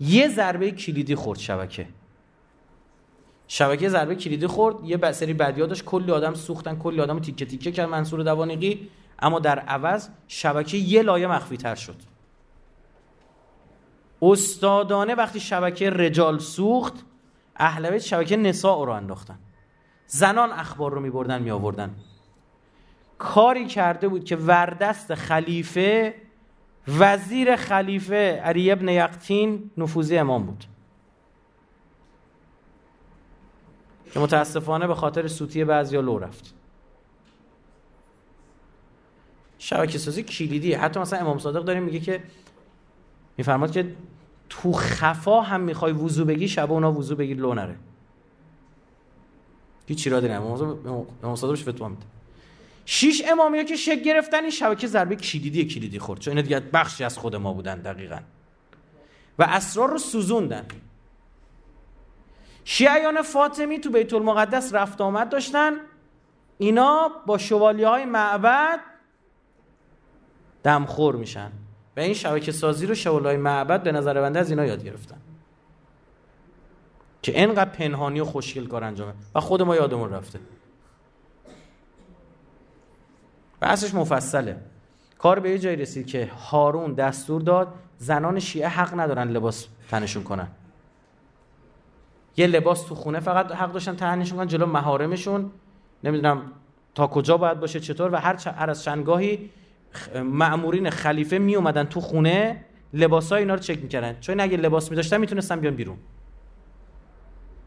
یه ضربه کلیدی خورد شبکه. شبکه ضربه کلیدی خورد. یه سری بدیا داشت. کلی آدم سوختن کلی آدم تیکه تیکه کرد. منصور دوانقی اما در عوض شبکه یه لایه مخفی تر شد. استادانه وقتی شبکه رجال سوخت اهل بیت شبکه نساء رو انداختن. زنان اخبار رو می آوردن کاری کرده بود که وردست خلیفه وزیر خلیفه علی ابن یقتین نفوذی امام بود. که متاسفانه به خاطر سوتی بعضیا لو رفت. شبکه سازی کلیدیه. حتی مثلا امام صادق داریم میگه که میفرماد که تو خفا هم می‌خوای وضو بگی شب اونا وضو بگیر لو نره. هیچ را نه امام صادق بشه فتوا میده. شش امامی که شک گرفتن این شبکه ضربه کلیدی کلیدی خورد. چون اینا دیگه بخشی از خود ما بودن دقیقا. و اسرار رو سوزوندن. شیعیان فاطمی تو بیت المقدس رفت آمد داشتن. اینا با شوالیه های معبد دمخور میشن. و این شبکه سازی رو شوالیه های معبد به نظر بنده از اینا یاد گرفتن. که انقدر پنهانی و خوشگل کار انجامه. و خود ما یادمون رفته. بحثش مفصله. کار به یه جایی رسید که هارون دستور داد زنان شیعه حق ندارن لباس تنشون کنن. یه لباس تو خونه فقط حق داشتن تنشون کنن جلو مهارمشون نمی‌دونم تا کجا باید باشه چطور؟ و هر, هر از چندگاهی معمورین خلیفه می اومدن تو خونه لباس های اینا رو چک می‌کردن. چون اگه لباس میداشتن می‌تونستن بیان بیرون.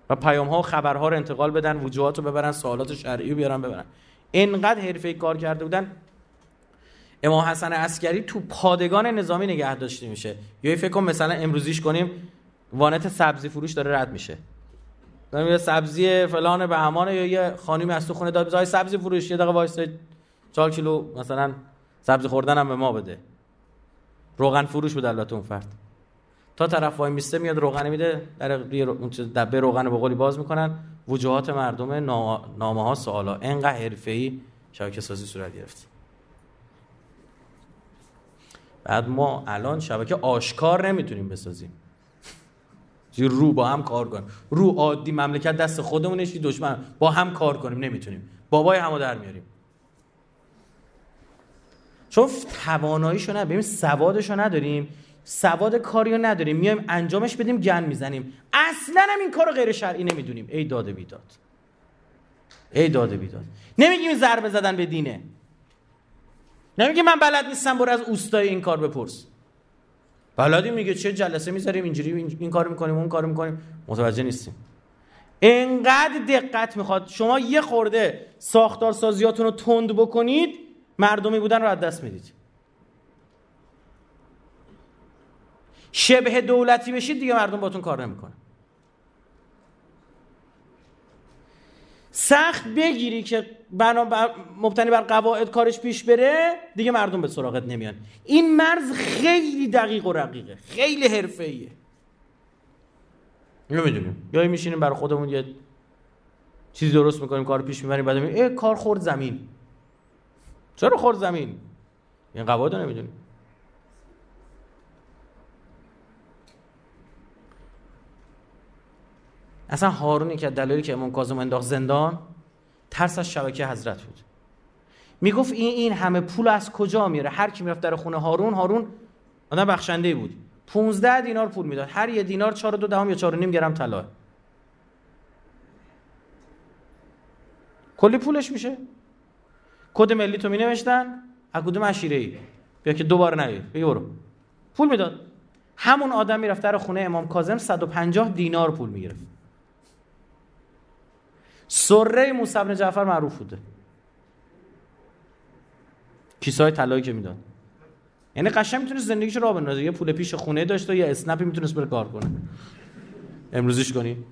و پیام ها و خبرها رو انتقال بدن وجوهات رو ببرن سوالات شرعی رو بیارن ببرن. انقدر حرفه کار کرده بودن. امام حسن عسکری تو پادگان نظامی نگه داشته میشه. یا فکر کن مثلا امروزیش کنیم وانت سبزی فروش داره رد میشه. یه سبزی فلان به همانه یا یه خانمی از تو خونه داد. بزای سبزی فروش. یه دقیقه وایسته 4 کیلو مثلا سبزی خوردن هم به ما بده. روغن فروش بود البته اون فرد. تا طرف وای میسته میاد روغن میده. در دبه روغن به قولی باز می‌کنن. وجوهات مردم نامه ها سوالا. انقدر حرفه‌ای شبکه سازی صورت گرفت. بعد ما الان شبکه آشکار نمی‌تونیم بسازیم. رو با هم کار کنیم. رو عادی مملکت دست خودمونش دشمن. با هم کار کنیم نمی‌تونیم. بابای همو در میاریم. چون تواناییشو نداریم ببین سوادشو نداریم. سواد کاریو نداریم. میایم انجامش بدیم گن می‌زنیم. اصلا هم این کارو غیر شرعی نمی‌دونیم. ای داده بیداد. ای داده بیداد. نمیگیم ضربه زدن به دینه. نمیگه من بلد نیستم برو از اوستای این کار بپرس. بلدی میگه چه جلسه می‌ذاریم؟ اینجوری این کار می‌کنیم اون کار می‌کنیم. متوجه نیستیم. انقدر دقت می‌خواد. شما یه خورده ساختار سازیاتون رو تند بکنید مردمی بودن رو از دست می‌دید. شبه دولتی بشید دیگه مردم باتون کار نمی‌کنه سخت بگیری که بنا مبتنی بر قواعد کارش پیش بره دیگه مردم به سراغت نمیان. این مرز خیلی دقیق و رقیقه. خیلی حرفه‌ایه. نمی‌دونیم یا میشینیم برای خودمون یه چیزی درست می‌کنیم کار پیش می‌بریم بعد ای کار خورد زمین. چرا خورد زمین؟ این قواعد نمی‌دونیم. اصلا هارونی که دلایلی که امام کاظم انداخت زندان ترس از شبکه حضرت بود. می‌گفت این این همه پول از کجا میاره هر کی می‌رفت در خونه هارون هارون آدم بخشنده بود. 15 دینار پول می‌داد. هر یه دینار 4 دو دهم یا 4 نیم گرم طلا. کلی پولش میشه. کد ملی تو می نوشتن از کدوم عشیره ای بیا که دوباره نیاد بیا برو. پول می‌داد. همون آدم می‌رفت در خونه امام کاظم 150 دینار پول می‌گرفت. سره موسی بن جعفر معروف بوده. کیسای طلایی که می‌داد. یعنی قشنگ می‌تونست زندگیش رو بندازه. یه پول پیش خونه داشت و یه اسنپی می‌تونست بره کار کنه. امروزیش کنی؟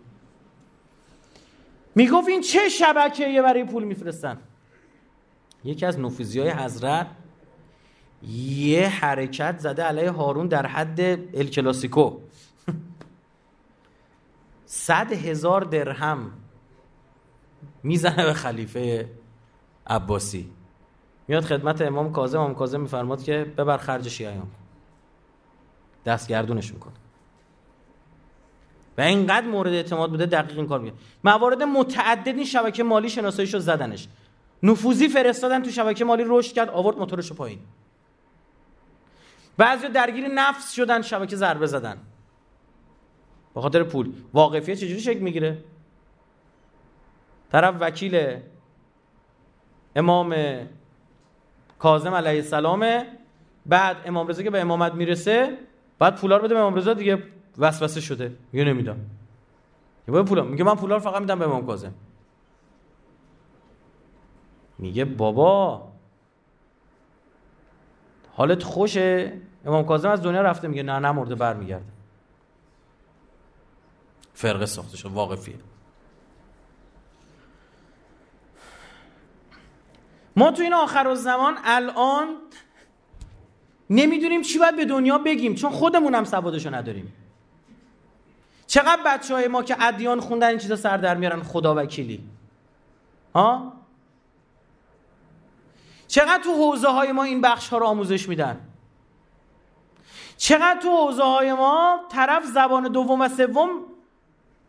می‌گفت این چه شبکه برای پول میفرستن؟ یکی از نفوذی های حضرت یه حرکت زده علیه هارون در حد الکلاسیکو (laughs) صد هزار درهم. می‌زنه به خلیفه عباسی. میاد خدمت امام کاظم. امام کاظم میفرماد که ببر خرج شیعیان دستگردونش می‌کنه. و اینقدر مورد اعتماد بوده دقیق این کار میگه موارد متعدد این شبکه مالی شناساییشو زدنش. نفوذی فرستادن تو شبکه مالی رشد کرد آورد موتورشو پایین. بعضی درگیر نفس شدن شبکه ضربه زدن. به خاطر پول. واقفیه چجوری شکل می‌گیره؟ طرف وکیل امام کاظم علیه السلام بعد امام رضا که به امامت می‌رسه بعد پولا رو بده به امام رضا دیگه وسوسه شده میگه نمیدم. میگه پولا میگه من پولا رو فقط میدم به امام کاظم. میگه بابا حالت خوشه؟ امام کاظم از دنیا رفته میگه نه نه مرده برمیگرده. فرقه ساخته شد واقفیه ما تو این آخر زمان الان نمی‌دونیم چی باید به دنیا بگیم چون خودمون هم سوادشو نداریم. چقدر بچه های ما که ادیان خوندن این چیزا سر در میارن خدا وکیلی. ها؟ چقدر تو حوزه های ما این بخش ها رو آموزش میدن؟ چقدر تو حوزه های ما طرف زبان دوم و سوم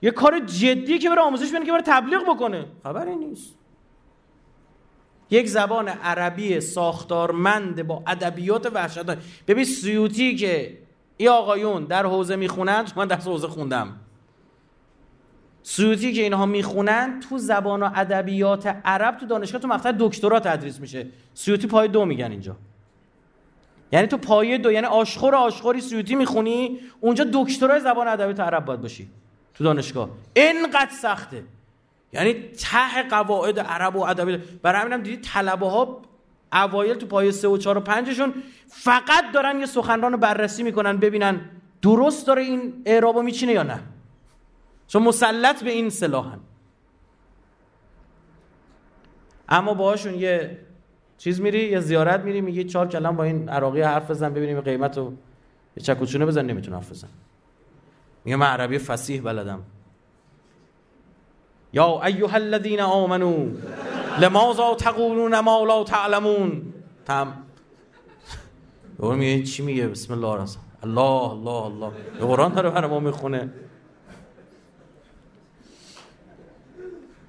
یه کار جدی که بره آموزش بده که بره تبلیغ بکنه؟ خبری نیست. یک زبان عربی ساختارمند با ادبیات وحشتناک. ببین سیوتی که ای آقایون در حوزه می‌خونن من در حوزه خوندم. سیوتی که اینها می‌خونن تو زبان و ادبیات عرب تو دانشگاه تو مقطع دکترا تدریس میشه. سیوتی پای دو میگن اینجا. یعنی تو پایه دو یعنی آشخور آشخوری سیوتی می‌خونی اونجا دکترای زبان ادبیات عرب باید باشی تو دانشگاه. اینقدر سخته. یعنی ته قواعد عرب و ادبی برای همینم دیدی طلبه ها اوایل تو پایه سه و چهار و پنجشون فقط دارن یه سخنران بررسی می‌کنن ببینن درست داره این اعرابو میچینه یا نه. چون مسلط به این سلاحن. اما باهاشون یه چیز میری یه زیارت میری میگی چهار کلم با این عراقی حرف بزن ببینیم قیمت رو یه چکوچونه بزن نمی‌تونه حرف بزن میگه من عربی فسیح بلدم. یا ایها الذین آمنو لماذا تقولون ما لا تعلمون؟ تم. یارو میگه چی میگه؟ بسم الله الرحمن الله الله الله. قرآن داره برای ما می‌خونه.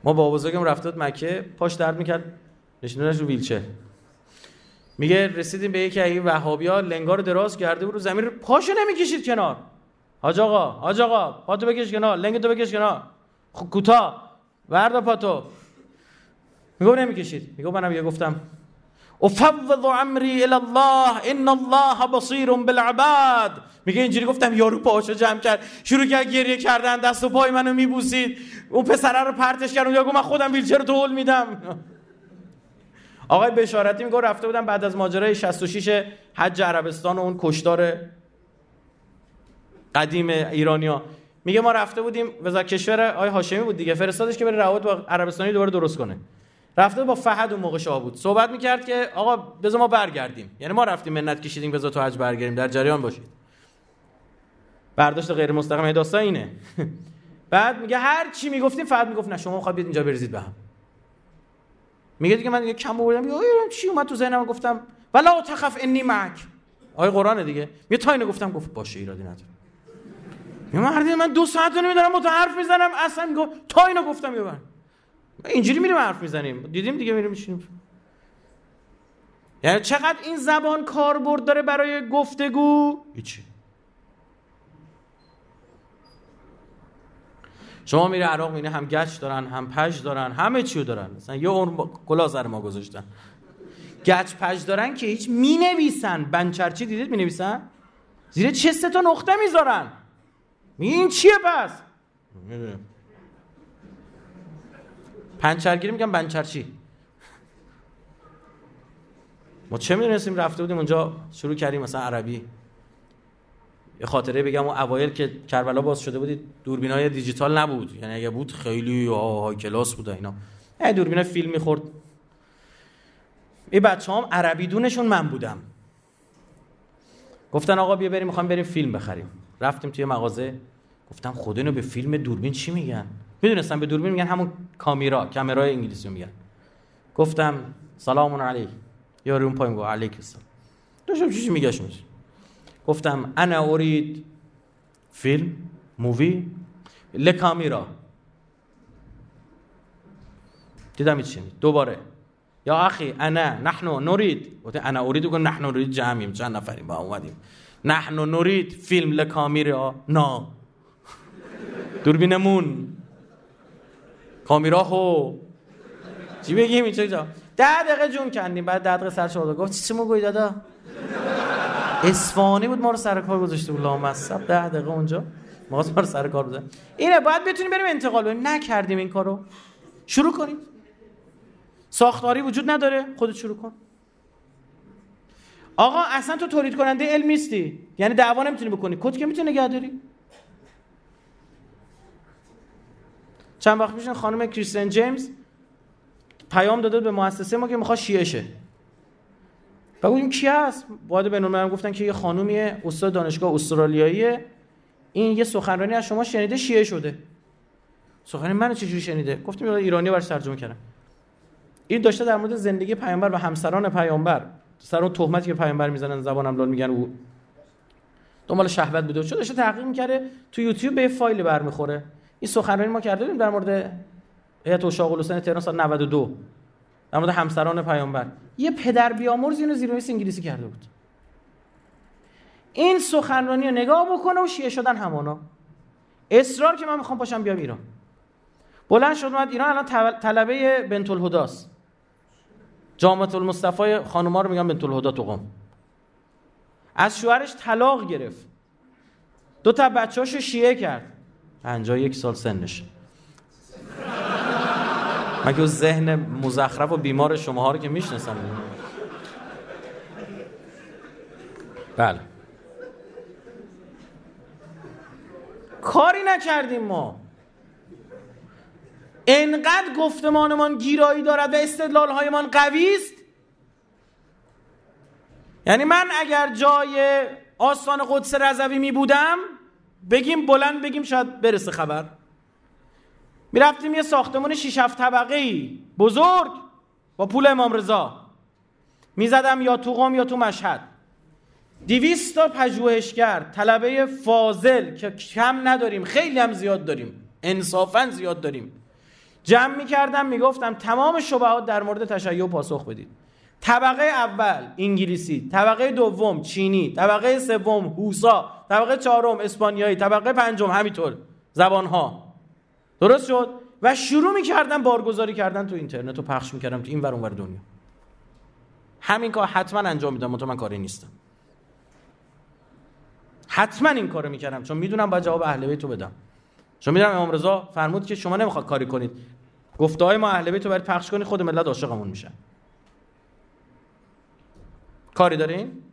ما با بزرگم رفته مکه پاش درد می‌کرد. نشونش رو ویلچر. میگه رسیدیم به یکی از وهابیا لنگار دراز کرده بود رو زمین پاشو نمی‌کشید کنار. حاج آقا حاج آقا پاتو بکش کنار لنگتو بکش کنار. خب کوتاه. وردا پاتو. میگو نمی‌کشید. میگو منم یه گفتم. افوض امری الى الله ان الله بصیر بالعباد. میگه اینجوری گفتم یارو پاشو جمع کرد. شروع کرد گریه کردن دست و پای منو میبوسید. اون پسره رو پرتش کرد. یا من خودم ویلچر رو تول میدم. آقای بشارتی میگه رفته بودم بعد از ماجرای 66 حج عربستان و اون کشتار قدیم ایرانیا. میگه ما رفته بودیم وزارت کشور آقای هاشمی بود دیگه فرستادش که بره روابط با عربستانی دوباره درست کنه. رفته با فهد اون موقع شاه بود. صحبت می‌کرد که آقا بذار ما برگردیم. یعنی ما رفتیم منت کشیدیم بذار تو حج برگردیم در جریان باشید. برداشت غیر مستقیم داستان اینه. (laughs) بعد میگه هر چی می‌گفتیم فهد می‌گفت نه شما می‌خواد اینجا بریزید به هم. میگه دیگه من یه کم میگه چی اومد تو ذهنم؟ گفتم ولا تخف انی معک آیه قرآن دیگه. میگه تا اینو گفتم گفت باشه ایرادی نداره. میگه من دو ساعت نمیدارم با تو حرف می‌زنم اصلا میگه تا اینو گفتم یه اینجوری میریم حرف می‌زنیم. دیدیم دیگه میریم میشینیم یعنی چقدر این زبان کاربرد داره برای گفتگو؟ هیچی. شما میره عراق میره هم گچ دارن هم پژ دارن همه چیو دارن. مثلا یه اون کلا سر ما گذاشتن. گچ پژ دارن که هیچ می نویسن بنچرچی دیدید می نویسن زیر چه سه تا نقطه می‌ذارن؟ این چیه پس؟ پنچرگیری میگن بنچرچی. ما چه می‌دونستیم رفته بودیم اونجا شروع کردیم مثلا عربی. یه خاطره بگم اون اوایل که کربلا باز شده بودید دوربینای دیجیتال نبود. یعنی اگه بود خیلی های کلاس بود اینا. یه دوربین فیلم می‌خورد. این بچه هم عربی دونشون من بودم. گفتن آقا بیا بریم می‌خوام بریم فیلم بخریم. رفتیم توی مغازه گفتم اینو به فیلم دوربین چی میگن؟ می‌دونستم به دوربین میگن همون کامیرا کامرای انگلیسی میگن. گفتم سلام علیک. یارو اون پایین گفت علیک السلام. داشتم چی میگه گفتم انا ارید فیلم مووی؟ لکامیرا دیدم چی دوباره. یا اخی انا نحن نرید. گفت انا ارید گفت نحن نرید جمعیم چند نفریم با اومدیم. نحن نرید فیلم لکامیرا نا. دوربینمون. کامیرا هو. چی بگیم اینجا جا ده دقیقه جون کندیم بعد ده دقیقه سر شده گفت چی مو گوی دادا؟ اسفانی بود ما رو سر کار گذاشته بود. لامصب. ده دقیقه اونجا. ما رو سر کار بزن اینه باید بتونیم بریم انتقال بدیم. نکردیم این کارو. شروع کنید ساختاری وجود نداره. خودت شروع کن. آقا اصلا تو تولید کننده علم نیستی. یعنی دعوا نمی‌تونی بکنی. کد که می‌تونی نگه داری؟ چند وقت پیش خانم کریستین جیمز پیام داده به مؤسسه ما که می‌خواد شیعه شه. و این کی هست؟ باید به من گفتن که یه خانومیه استاد دانشگاه استرالیاییه. این یه سخنرانی از شما شنیده شیعه شده. سخنرانی منو چجوری شنیده؟ گفتیم ایرانی برش ترجمه کردم. این داشته در مورد زندگی پیامبر و همسران پیامبر. سر اون تهمتی که پیامبر می‌زنن زبانم لال میگن او دنبال شهوت بوده. چون داشته تحقیق می‌کرده تو یوتیوب به فایل برمیخوره. این سخنرانی ما کرده بودیم در مورد هیئت اشاق الحسین تهران سال 92 در مورد همسران پیامبر. یه پدر بیامرز اینو زیر انگلیسی کرده بود. این سخنرانی رو نگاه بکنه و شیعه شدن همانا اصرار که من می‌خوام پاشم بیام ایران. بلند شد اومد ایران الان طلبه بنت الهداست جامعه المصطفی خانوما رو میگن بنت الهدا تو قم از شوهرش طلاق گرفت. دو تا بچه‌اشو شیعه کرد. 51 سال سنش. مگه ذهن مزخرف و بیمار شماها رو که می‌شناسم بله. کاری نکردیم ما. انقدر گفتمانمان گیرایی دارد و استدلالهایمان قوی است یعنی من اگر جای آستان قدس رضوی می بودم بگیم بلند بگیم شاید برسه خبر. می‌رفتیم یه ساختمون 6 7 طبقه ای بزرگ با پول امام رضا. می‌زدم یا تو قم یا تو مشهد. دیویست تا پژوهشگر طلبه فاضل که کم نداریم خیلی هم زیاد داریم. انصافا زیاد داریم. جمع می‌کردم می‌گفتم تمام شبهات در مورد تشیع پاسخ بدید. طبقه اول انگلیسی طبقه دوم چینی طبقه سوم هوسا طبقه چهارم اسپانیایی طبقه پنجم همینطور زبانها. درست شد؟ و شروع می‌کردم بارگذاری کردن تو اینترنت و پخش می‌کردم تو این ور اونور دنیا. همین کار حتما انجام میدم تو من کاری نیستم. حتما این کارو می‌کردم چون می‌دونم با جواب اهل بیت بدم. چون می‌دونم امام رضا فرمود که شما نمی‌خواد کاری کنید. گفته های ما اهل بیت رو برای پخش کنید خود ملت عاشقمون میشن کاری دارین؟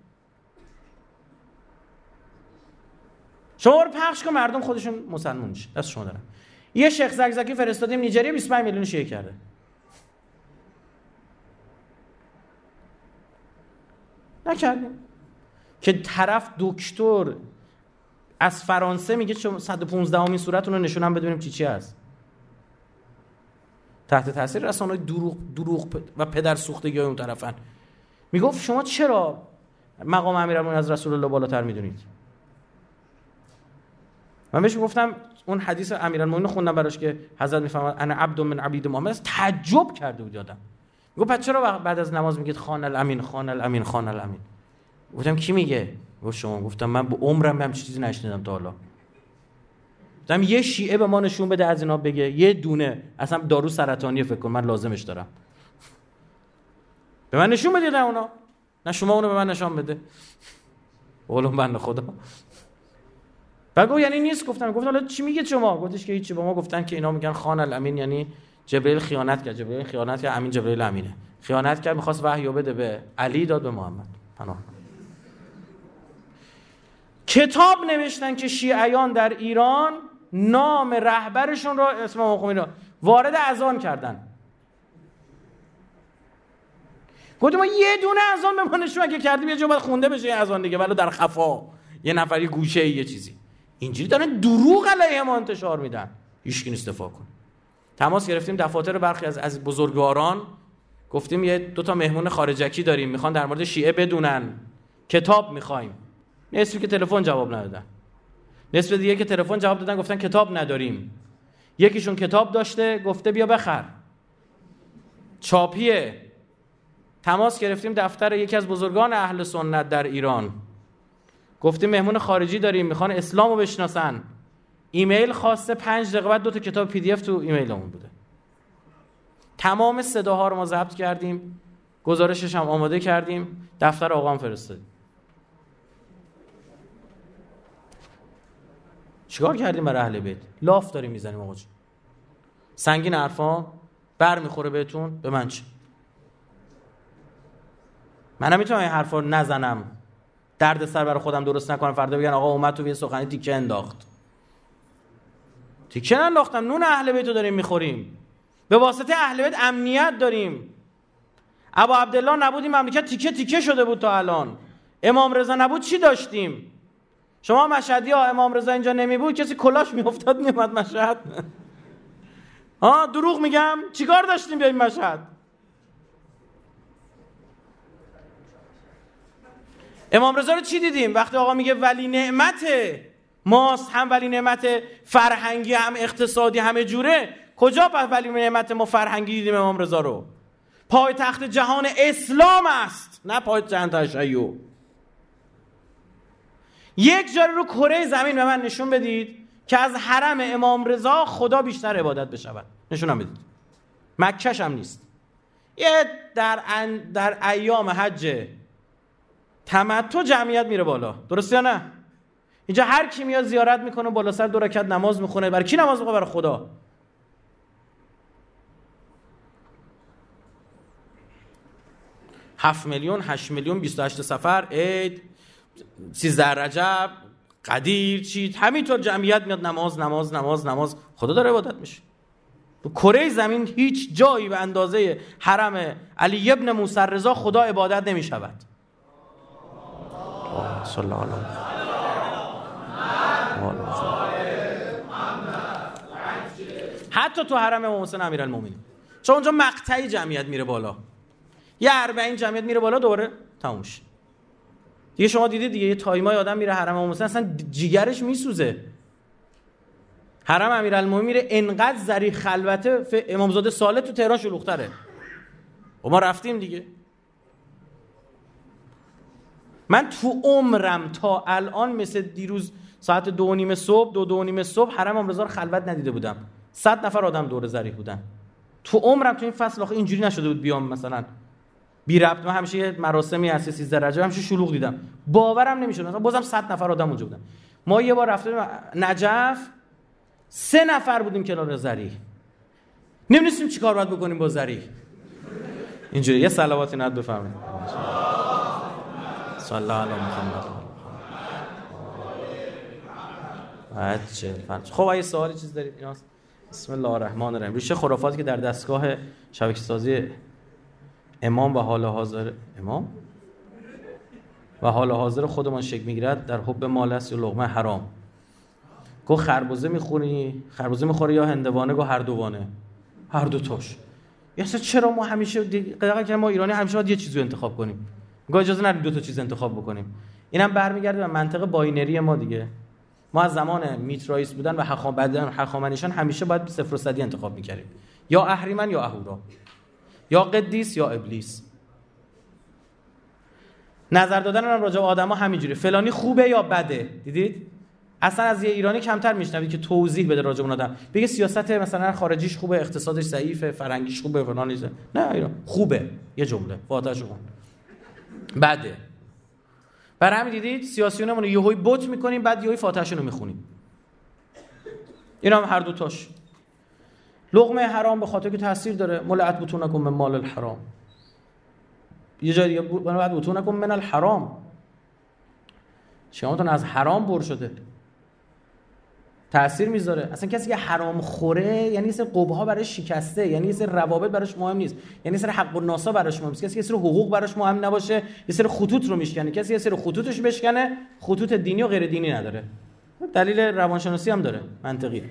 شما رو پخش کن مردم خودشون مسلمون میشه. دست شما دارم. یه شیخ زگزگی فرستادیم نیجریه 25 میلیون شیعه کرده. نکردیم. که طرف دکتر از فرانسه میگه 115 همین صورت رو نشونم بدونیم چی چی هست. تحت تاثیر رسانه دروغ دروغ و پدر سوختگی های اون طرفن. می‌گفت شما چرا مقام امیرالمومنین از رسول الله بالاتر می‌دونید؟ من بهش گفتم اون حدیث امیرالمومنین خوندم براش که حضرت می‌فهمد انا عبد من عبید محمد. تعجب کرده بود یادم. گفت پس چرا بعد از نماز میگید خان الامین خان الامین خان الامین؟ گفتم کی میگه؟ گفت شما. گفتم من به عمرم هم چیزی نشنیدم تا حالا. گفتم یه شیعه به ما نشون بده از اینا بگه یه دونه. اصلا دارو سرطانی فکر کن من لازمش دارم. به من نشون بدید اونا. نه شما اونو به من نشون بده. قولم بند خدا. بعد یعنی نیست گفتم. گفت حالا چی میگه شما؟ گفتش که هیچی. با ما گفتن که اینا میگن خان الامین یعنی جبرئیل خیانت کرد. جبرئیل خیانت کرد. امین جبرئیل امینه. خیانت کرد می‌خواست وحی بده به علی داد به محمد. پناه. کتاب نوشتن که شیعیان در ایران نام رهبرشون را اسم امام وارد اذان کردن. گفتم ما یه دونه اذان به ما نشون اگه کردیم یه جا باید خونده بشه این اذان دیگه ولو در خفا. یه نفری گوشه یه چیزی. اینجوری دارن دروغ علیه ما انتشار میدن. هیچ استفا کن تماس گرفتیم دفاتر برخی از از بزرگواران. گفتیم یه دو تا مهمون خارجکی داریم می‌خوان در مورد شیعه بدونن. کتاب می‌خوایم. نصفی که تلفن جواب ندادن. نصف دیگه که تلفن جواب دادن گفتن کتاب نداریم. یکیشون کتاب داشته گفته بیا بخر. چاپیه. تماس گرفتیم دفتر یکی از بزرگان اهل سنت در ایران. گفتیم مهمون خارجی داریم می‌خوان اسلام رو بشناسن. ایمیل خواسته پنج دقیقه بعد دو تا کتاب پی دی اف تو ایمیلمون بوده. تمام صداها رو ما ضبط کردیم. گزارشش هم آماده کردیم. دفتر آقام فرستادیم. چیکار کردیم برای اهل بیت؟ لاف داریم می‌زنیم آقا سنگین حرفا بر می‌خوره بهتون به من چی؟ من نمی‌تونم این حرفا نزنم. درد سر برای خودم درست نکنم. فردا بگن آقا اومد تو یه سخنی تیکه انداخت. تیکه انداختم نون اهل بیت رو داریم می‌خوریم. به واسطه اهل بیت امنیت داریم. ابا عبدالله نبود این مملکت تیکه تیکه شده بود تا الان. امام رضا نبود چی داشتیم؟ شما مشهدی ها امام رضا اینجا نمی بود کسی کلاش میافتاد میومد مشهد. ها دروغ میگم؟ چیکار داشتیم بیایم مشهد؟ امام رضا رو چی دیدیم؟ وقتی آقا میگه ولی نعمت ماست هم ولی نعمت فرهنگی هم اقتصادی همه جوره. کجا پس ولی نعمت ما فرهنگی دیدیم امام رضا رو؟ پای تخت جهان اسلام است نه پای جهان تشیع. یک جاری رو کره زمین به من نشون بدید که از حرم امام رضا خدا بیشتر عبادت بشود. نشونم بدید. مکش هم نیست. یه در, در ایام حج تمتع جمعیت میره بالا. درست یا نه؟ اینجا هر کی میاد زیارت می‌کنه بالا سر دو رکعت نماز می‌خونه. برای کی نماز می‌خونه برای خدا. هفت میلیون هشت میلیون بیست هشت سفر. عید. سیزده رجب قدیر چی همینطور جمعیت میاد نماز نماز نماز نماز. خدا داره عبادت میشه. تو کره زمین هیچ جایی به اندازه حرم علی ابن موسی رضا خدا عبادت نمی شود صلی حتی تو حرم امام حسین امیرالمومنین. چون اونجا مقطعی جمعیت میره بالا. یه اربعین جمعیت میره بالا دوباره تموم دیگه شما دیدید دیگه یه تایمای آدم میره حرم امام حسین اصلا جیگرش میسوزه. حرم امیرالمومنین میره انقدر زری خلوته امامزاده ساله تو تهران شلوغ‌تره. و ما رفتیم دیگه. من تو عمرم تا الان مثل دیروز ساعت دو نیم صبح دو دو نیم صبح حرم امرزا خلوت ندیده بودم. صد نفر آدم دور زریح بودن. تو عمرم تو این فصل آخه اینجوری نشده بود بیام مثلا. بی ربط. من همیشه مراسمی هست 13 رجب همیشه شلوغ دیدم. باورم نمی‌شد. مثلا بازم 100 نفر آدم اونجا بودن. ما یه بار رفتیم نجف سه نفر بودیم کنار زریح نمی‌دونستیم چیکار باید بکنیم با زریح اینجوری. یه صلواتی ند بفهمید صلی علی محمد. خب اگه سوالی چیز دارید؟ ایناست بسم الله الرحمن الرحیم. ریشه خرافاتی که در دستگاه شبکه امام و حال حاضر امام؟ و حال حاضر خودمان شکل می‌گیرد در حب مال است یا لغمه حرام. گو خربوزه می‌خوری خربوزه می‌خوری یا هندوانه گو هردوانه هر دو تاش. یا چرا ما همیشه که ما ایرانی همیشه باید یه چیزو انتخاب کنیم. گاه اجازه نداریم دو تا چیز انتخاب بکنیم. اینم برمیگرده به منطق binary ما دیگه. ما از زمان میترائیسم بودن و هخام هخامنشیان همیشه باید صفر و صدی انتخاب می‌کردیم. یا اهریمن یا اهورا. یا قدیس یا ابلیس. نظر دادن هم راجع به آدما همینجوری. فلانی خوبه یا بده؟ دیدید؟ اصلا از یه ایرانی کمتر میشنوید که توضیح بده راجع اون آدم. بگه سیاست مثلا خارجیش خوبه اقتصادش ضعیفه فرنگیش خوبه فلان نه ایران. خوبه. یه جمله. فاتحش کن بده. برای همین دیدید؟ سیاسیونمون یهوی بوت می‌کنیم بعد یهوی فاتحشون رو می‌خونیم. اینا هم هر دو تاش. لقمه حرام به خاطر که تاثیر داره. ملعت بتونکم من مال الحرام. یه جای دیگه بعد بتونکم من الحرام. شماتون از حرام پر شده. تاثیر می‌ذاره. اصلا کسی که حرام خوره یعنی یه سر قبها براش شکسته یعنی یه روابط براش مهم نیست. یعنی یه حق و ناسا براش مهم نیست. کسی یه سر حقوق براش مهم نباشه یه سر خطوط رو میشکنه. کسی یه سر خطوطش بشکنه خطوط دینی و غیر دینی نداره. دلیل روانشناسی هم داره منطقی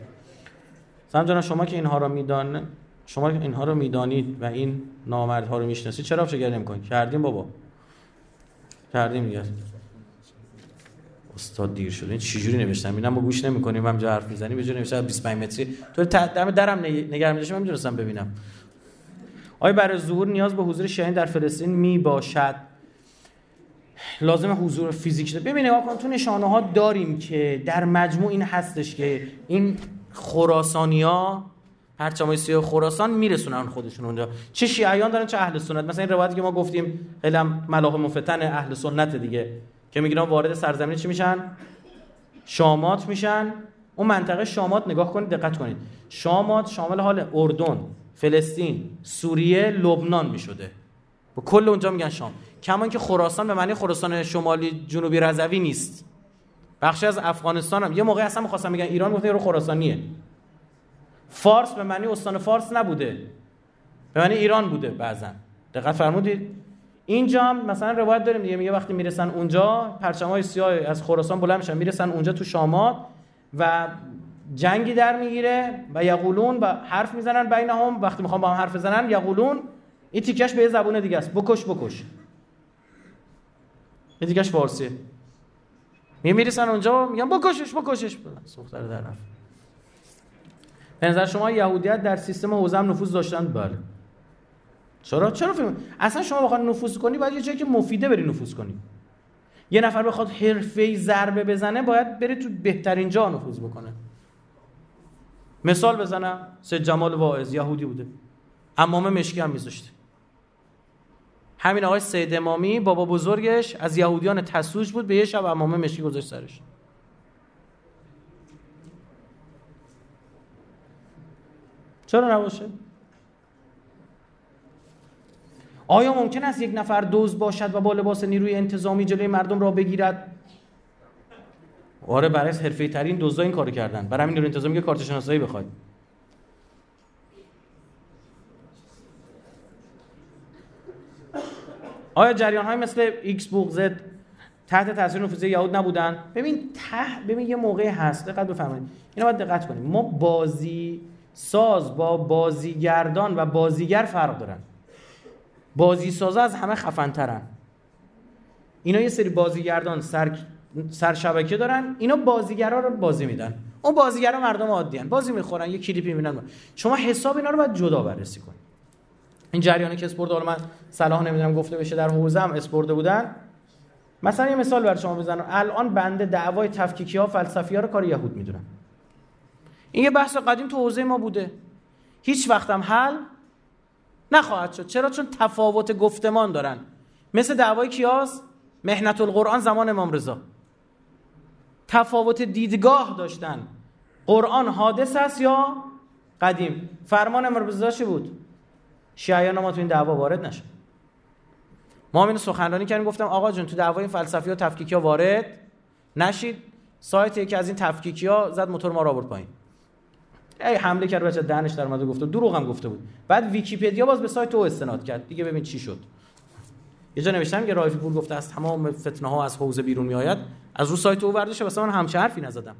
سلام شما که اینها رو میدان شما که اینها رو می‌دانید و این نامردها رو می‌شناسید چرا فکر نمی‌کنید کردیم بابا. کردیم دیگه. استاد دیر شده این چجوری نوشتم؟ اینا ما گوش نمی‌کنیم. هم حرف می‌زنیم یه جوری نوشته 25 متری. تو دم درم نگرم میداشم من می‌تونستم ببینم. آیا برای ظهور نیاز به حضور شاهین در فلسطین می باشد لازم حضور فیزیک شده ببین نگاه کن تو نشانه ها داریم که در مجموع این هستش که این خراسانیا پرچمای سیاه خراسان میرسونن خودشون اونجا. چه شیعیان دارن چه اهل سنت. مثلا این روایتی که ما گفتیم خیلی هم ملاحم مفتن اهل سنت دیگه که میگن وارد سرزمین چی میشن؟ شامات میشن. اون منطقه شامات نگاه کنید دقت کنید. شامات شامل حال اردن فلسطین سوریه لبنان می‌شده. و کل اونجا میگن شام. کما که خراسان به معنی خراسان شمالی جنوبی رضوی نیست. بخشی از افغانستان هم یه موقع اصلا می‌خواستم میگن ایران گفتن رو خراسانیه. فارس به معنی استان فارس نبوده. به معنی ایران بوده بعضا. دقت فرمودید. اینجا هم مثلا روایت داریم دیگه میگه وقتی می‌رسن اونجا پرچمای سیاه از خراسان بلند میشن. می‌رسن اونجا تو شامات و جنگی در می‌گیره و یقولون و حرف می‌زنن بینهم. وقتی می‌خوام با هم حرف بزنن یقولون این تیکش به یه زبون دیگه است. بکش بکش. این تیکش فارسیه. می می‌رسن اونجا میگن بکشش بکشش سوختر در رفت به نظر شما یهودیت در سیستم حوزه نفوذ داشتن؟ بله. چرا؟ چرا فیلم اصلا شما بخواد نفوذ کنی باید یه جایی که مفیده بری نفوذ کنی. یه نفر بخواد حرفه‌ای ضربه بزنه باید بره تو بهترین جا نفوذ بکنه. مثال بزنم سید جمال واعظ یهودی بوده. امام مشکی هم میذاشته. همین آقای سید امامی بابا بزرگش از یهودیان تسوج بود به یه شب امام مشکی گذاشت سرش. چرا نباشه؟ آیا ممکن است یک نفر دزد باشد و با لباس نیروی انتظامی جلوی مردم را بگیرد؟ آره برای حرفه‌ای‌ترین دزدا این کارو کردن. برای همین نیروی انتظامی که کارت شناسایی بخواد. آیا جریان های مثل ایکس بوکس تحت تاثیر نفوذ یهود نبودن؟ ببین ته ببین یه موقعی هست. دقت بفرمایید. اینا باید دقت کنیم. ما بازی ساز با بازیگردان و بازیگر فرق دارن. بازی سازا از همه خفنترن. اینا یه سری بازیگردان سر سرشبکه دارن. اینا بازیگرا رو بازی میدن. اون بازیگرا مردم عادی بازی می‌خورن یه کلیپی می‌بینن. شما حساب اینا رو باید جدا بررسی کنید. این جریانی که اسپورت حالا من صلاح نمی‌دونم گفته بشه در حوزه هم اسپورت بودن. مثلا یه مثال برای شما بزنم. الان بنده دعوای تفکیکی ها فلسفی ها رو کار یهود می‌دونم این یه بحث قدیم تو حوزه ما بوده. هیچ وقتم حل نخواهد شد. چرا؟ چون تفاوت گفتمان دارن. مثل دعوای کیاس مهنت القرآن زمان امام رضا. تفاوت دیدگاه داشتن. قرآن حادث است یا قدیم؟ فرمان امام رضا چی بود؟ شیعیان ما تو این دعوا وارد نشد. ما اینو سخنرانی کردیم گفتم آقا جون تو دعوای فلسفی و تفکیکی ها وارد نشید. سایت یکی از این تفکیکی ها زد موتور ما را آورد پایین. ای حمله کرد بچه دهنش در اومده گفته دروغ هم گفته بود. بعد ویکیپدیا باز به سایت او استناد کرد. دیگه ببین چی شد. یه جا نوشتم که رایفی پور گفته است تمام فتنه ها از حوزه بیرون میآید. از رو سایت او وردشه واسه من همچه حرفی نزدم.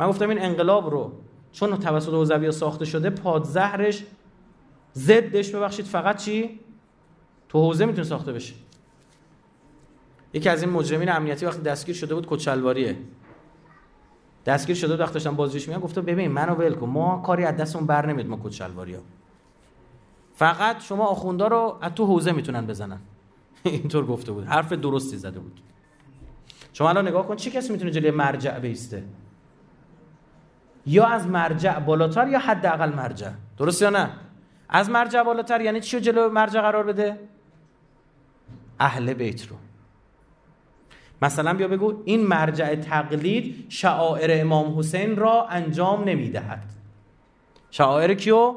من گفتم این انقلاب رو چون توسط حوزوی ساخته شده پادزهرش ضدش ببخشید فقط چی؟ تو حوزه می‌تونه ساخته بشه یکی از این مجرمین امنیتی وقتی دستگیر شده بود کچلواریه. دستگیر شده وقتی داشتن بازجوییش میگن گفته ببین منو ول کن ما کاری از دستمون بر نمیاد ما کچلواری ها فقط شما آخوندا رو از تو حوزه می‌تونن بزنن. (laughs) اینطور گفته بود. حرف درستی زده بود. شما الان نگاه کن چه کسی می‌تونه جلوی مرجع بیسته؟ یا از مرجع بالاتر یا حداقل مرجع. درست یا نه؟ از مرجع بالاتر یعنی چی جلو مرجع قرار بده؟ اهل بیت رو. مثلا بیا بگو این مرجع تقلید شعائر امام حسین را انجام نمی‌دهد. شعائر کیو؟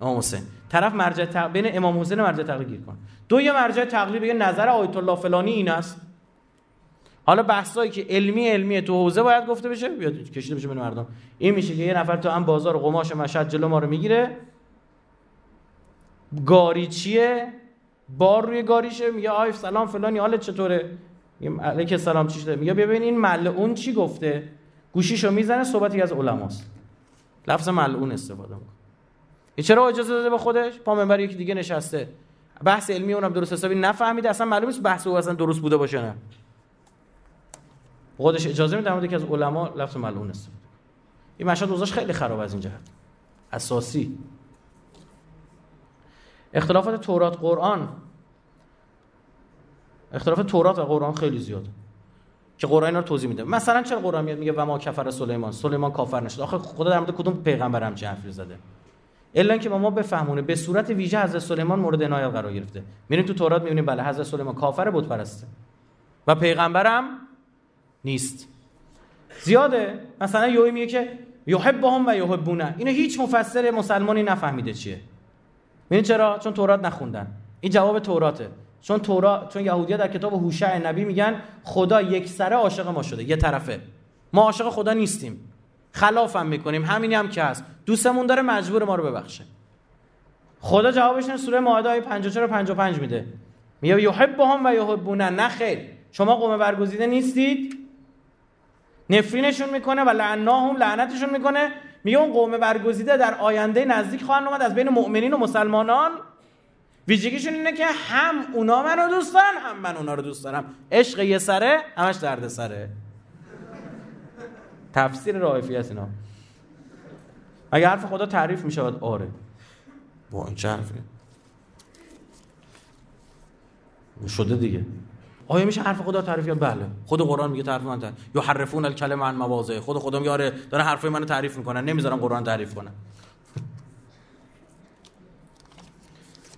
امام حسین. طرف مرجع تق... بین امام حسین مرجع تقلید گیر کن. دو یه مرجع تقلید بگه نظر آیت الله فلانی این است. حالا بحثایی که علمی علمی تو حوزه باید گفته بشه بیاد کشیده بشه بین مردم. این میشه که یه نفر تو هم بازار قماش مشهد جلو ما رو می‌گیره. گاری چیه؟ بار روی گاریشه میگه آیف سلام فلانی حالت چطوره؟ میگه علیک سلام چی شده؟ میگه ببین این ملعون چی گفته؟ گوشیشو می‌زنه صحبتی از علماست. لفظ ملعون استفاده می‌کنه. چرا اجازه داده به خودش؟ پا منبر یکی دیگه نشسته. بحث علمی اونم درست حسابی نفهمیده اصلا معلوم نیست بحث او اصلا درست بوده باشه نه. خودش اجازه میده که از علما لفظ ملعون استفاده این مشهد اوضاعش خیلی خراب از این جهت. اساسی. اختلافات تورات قرآن. اختلاف تورات و قرآن خیلی زیاده که قرآن اینا رو توضیح میده مثلا چرا قرآن میاد؟ میگه و ما کفر سلیمان. سلیمان کافر نشد. آخه خدا در مورد کدوم پیغمبر هم حرفی زده؟ الا اینکه ما بفهمونه به صورت ویژه حضرت سلیمان مورد عنایت قرار گرفته. میریم تو تورات می‌بینیم بله حضرت سلیمان کافر بت پرسته و پیغمبرم نیست. زیاده؟ مثلا یوی میگه که یحبهم و یحبونه. اینو هیچ مفسر مسلمانی نفهمیده چیه. ببین چرا؟ چون تورات نخوندن. این جواب توراته. چون تورا چون یهودیا در کتاب هوشع نبی میگن خدا یک سره عاشق ما شده یه طرفه. ما عاشق خدا نیستیم. خلافم می‌کنیم. همینی هم که هست. دوستمون داره مجبور ما رو ببخشه. خدا جوابش این سوره مائده ای 54 و 55 میده. میگه یحبهم و یحبونه نه خیر. شما قوم برگزیده نیستید. نفرینشون می‌کنه و لعناهم لعنتشون می‌کنه. میگه اون قوم برگزیده در آینده نزدیک خواهند اومد از بین مؤمنین و مسلمانان. ویژگیشون اینه که هم اونا منو دوست دارن هم من اونا رو دوست دارم. عشق یه سره همش درد سره. تفسیر رائفی هست اینا. اگه حرف خدا تعریف می شود آره. با این چه حرفی؟ شده دیگه. آیا میشه حرف خدا تعریف کرد؟ بله. خود قرآن میگه تعریف من یا حرفون الکلمه عن مواضع خود خدا میگه آره داره حرفای منو تعریف می‌کنن نمی‌ذارم قرآن تعریف کنه.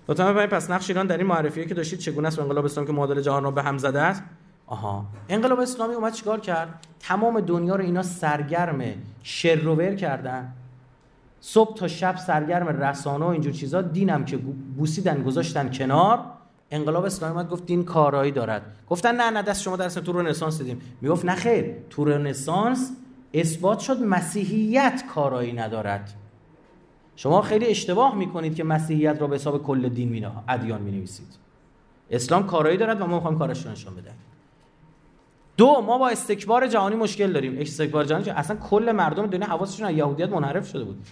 لطفا پس نقش ایران در این معرفیه که داشتید چگونه است؟ انقلاب اسلامی که معادل جهان رو به هم زده است. آها. انقلاب اسلامی اومد چیکار کرد؟ تمام دنیا رو اینا سرگرم شروور کردن. صبح تا شب سرگرم رسانه و اینجور چیزا. دینم که بوسیدن گذاشتن کنار. انقلاب اسلامی اومد گفت دین کارایی دارد. گفتن نه نه دست شما درس تو رنسانس دیدیم می‌گفت نه خیر. تو رنسانس اثبات شد مسیحیت کارایی ندارد. شما خیلی اشتباه می‌کنید که مسیحیت را به حساب کل دین می ادیان می نویسید اسلام کارایی دارد و ما می‌خوایم کارش رو نشان بدهیم. دو ما با استکبار جهانی مشکل داریم. استکبار جهانی اصلا کل مردم دنیا حواسشون از یهودیت منحرف شده بود.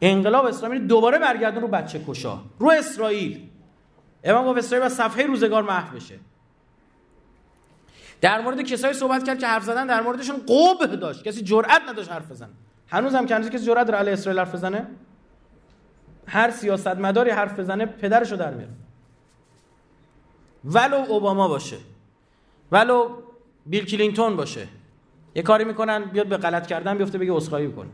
انقلاب اسلامی دوباره برگردون رو بچه کشا رو اسرائیل. امام گفت اسرائیل با صفحه روزگار محو بشه. در مورد کسایی صحبت کرد که حرف زدن در موردشون قبه داشت. کسی جرئت نداشت حرف بزنه. هنوز هم کنزی کسی جرأت داره علی اسرائیل حرف بزنه هر سیاستمداری حرف بزنه پدرشو در میاره. ولو اوباما باشه. ولو بیل کلینتون باشه. یه کاری می‌کنن بیاد به غلط کردن بیفته بگه اسخایی کنه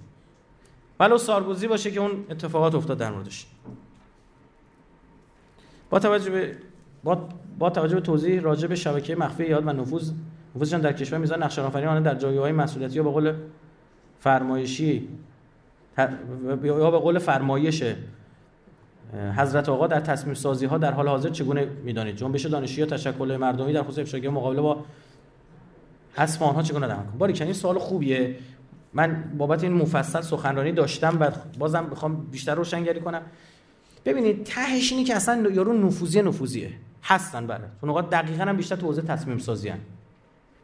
ولو سارگوزی باشه که اون اتفاقات افتاد در موردش. با توجه به با, با توجه به توضیح راجع به شبکه مخفی یاد و نفوذ نفوذشان در کشور میزان نقش آفرینی در جایگاه مسئولیتی یا به قول فرمایشی یا به قول فرمایش حضرت آقا در تصمیم سازی ها در حال حاضر چگونه می‌دانید؟ جنبش دانشی یا تشکل مردمی در خصوص افشاگی مقابله با حذف آنها چگونه عمل کنید؟ باری این سوال خوبیه. من بابت این مفصل سخنرانی داشتم و بازم می‌خوام بیشتر روشنگری کنم. ببینید تهش اینی که اصلا یارو نفوذی نفوذیه. هستن بله تو نقاط دقیقا هم بیشتر تو تصمیم سازی هن.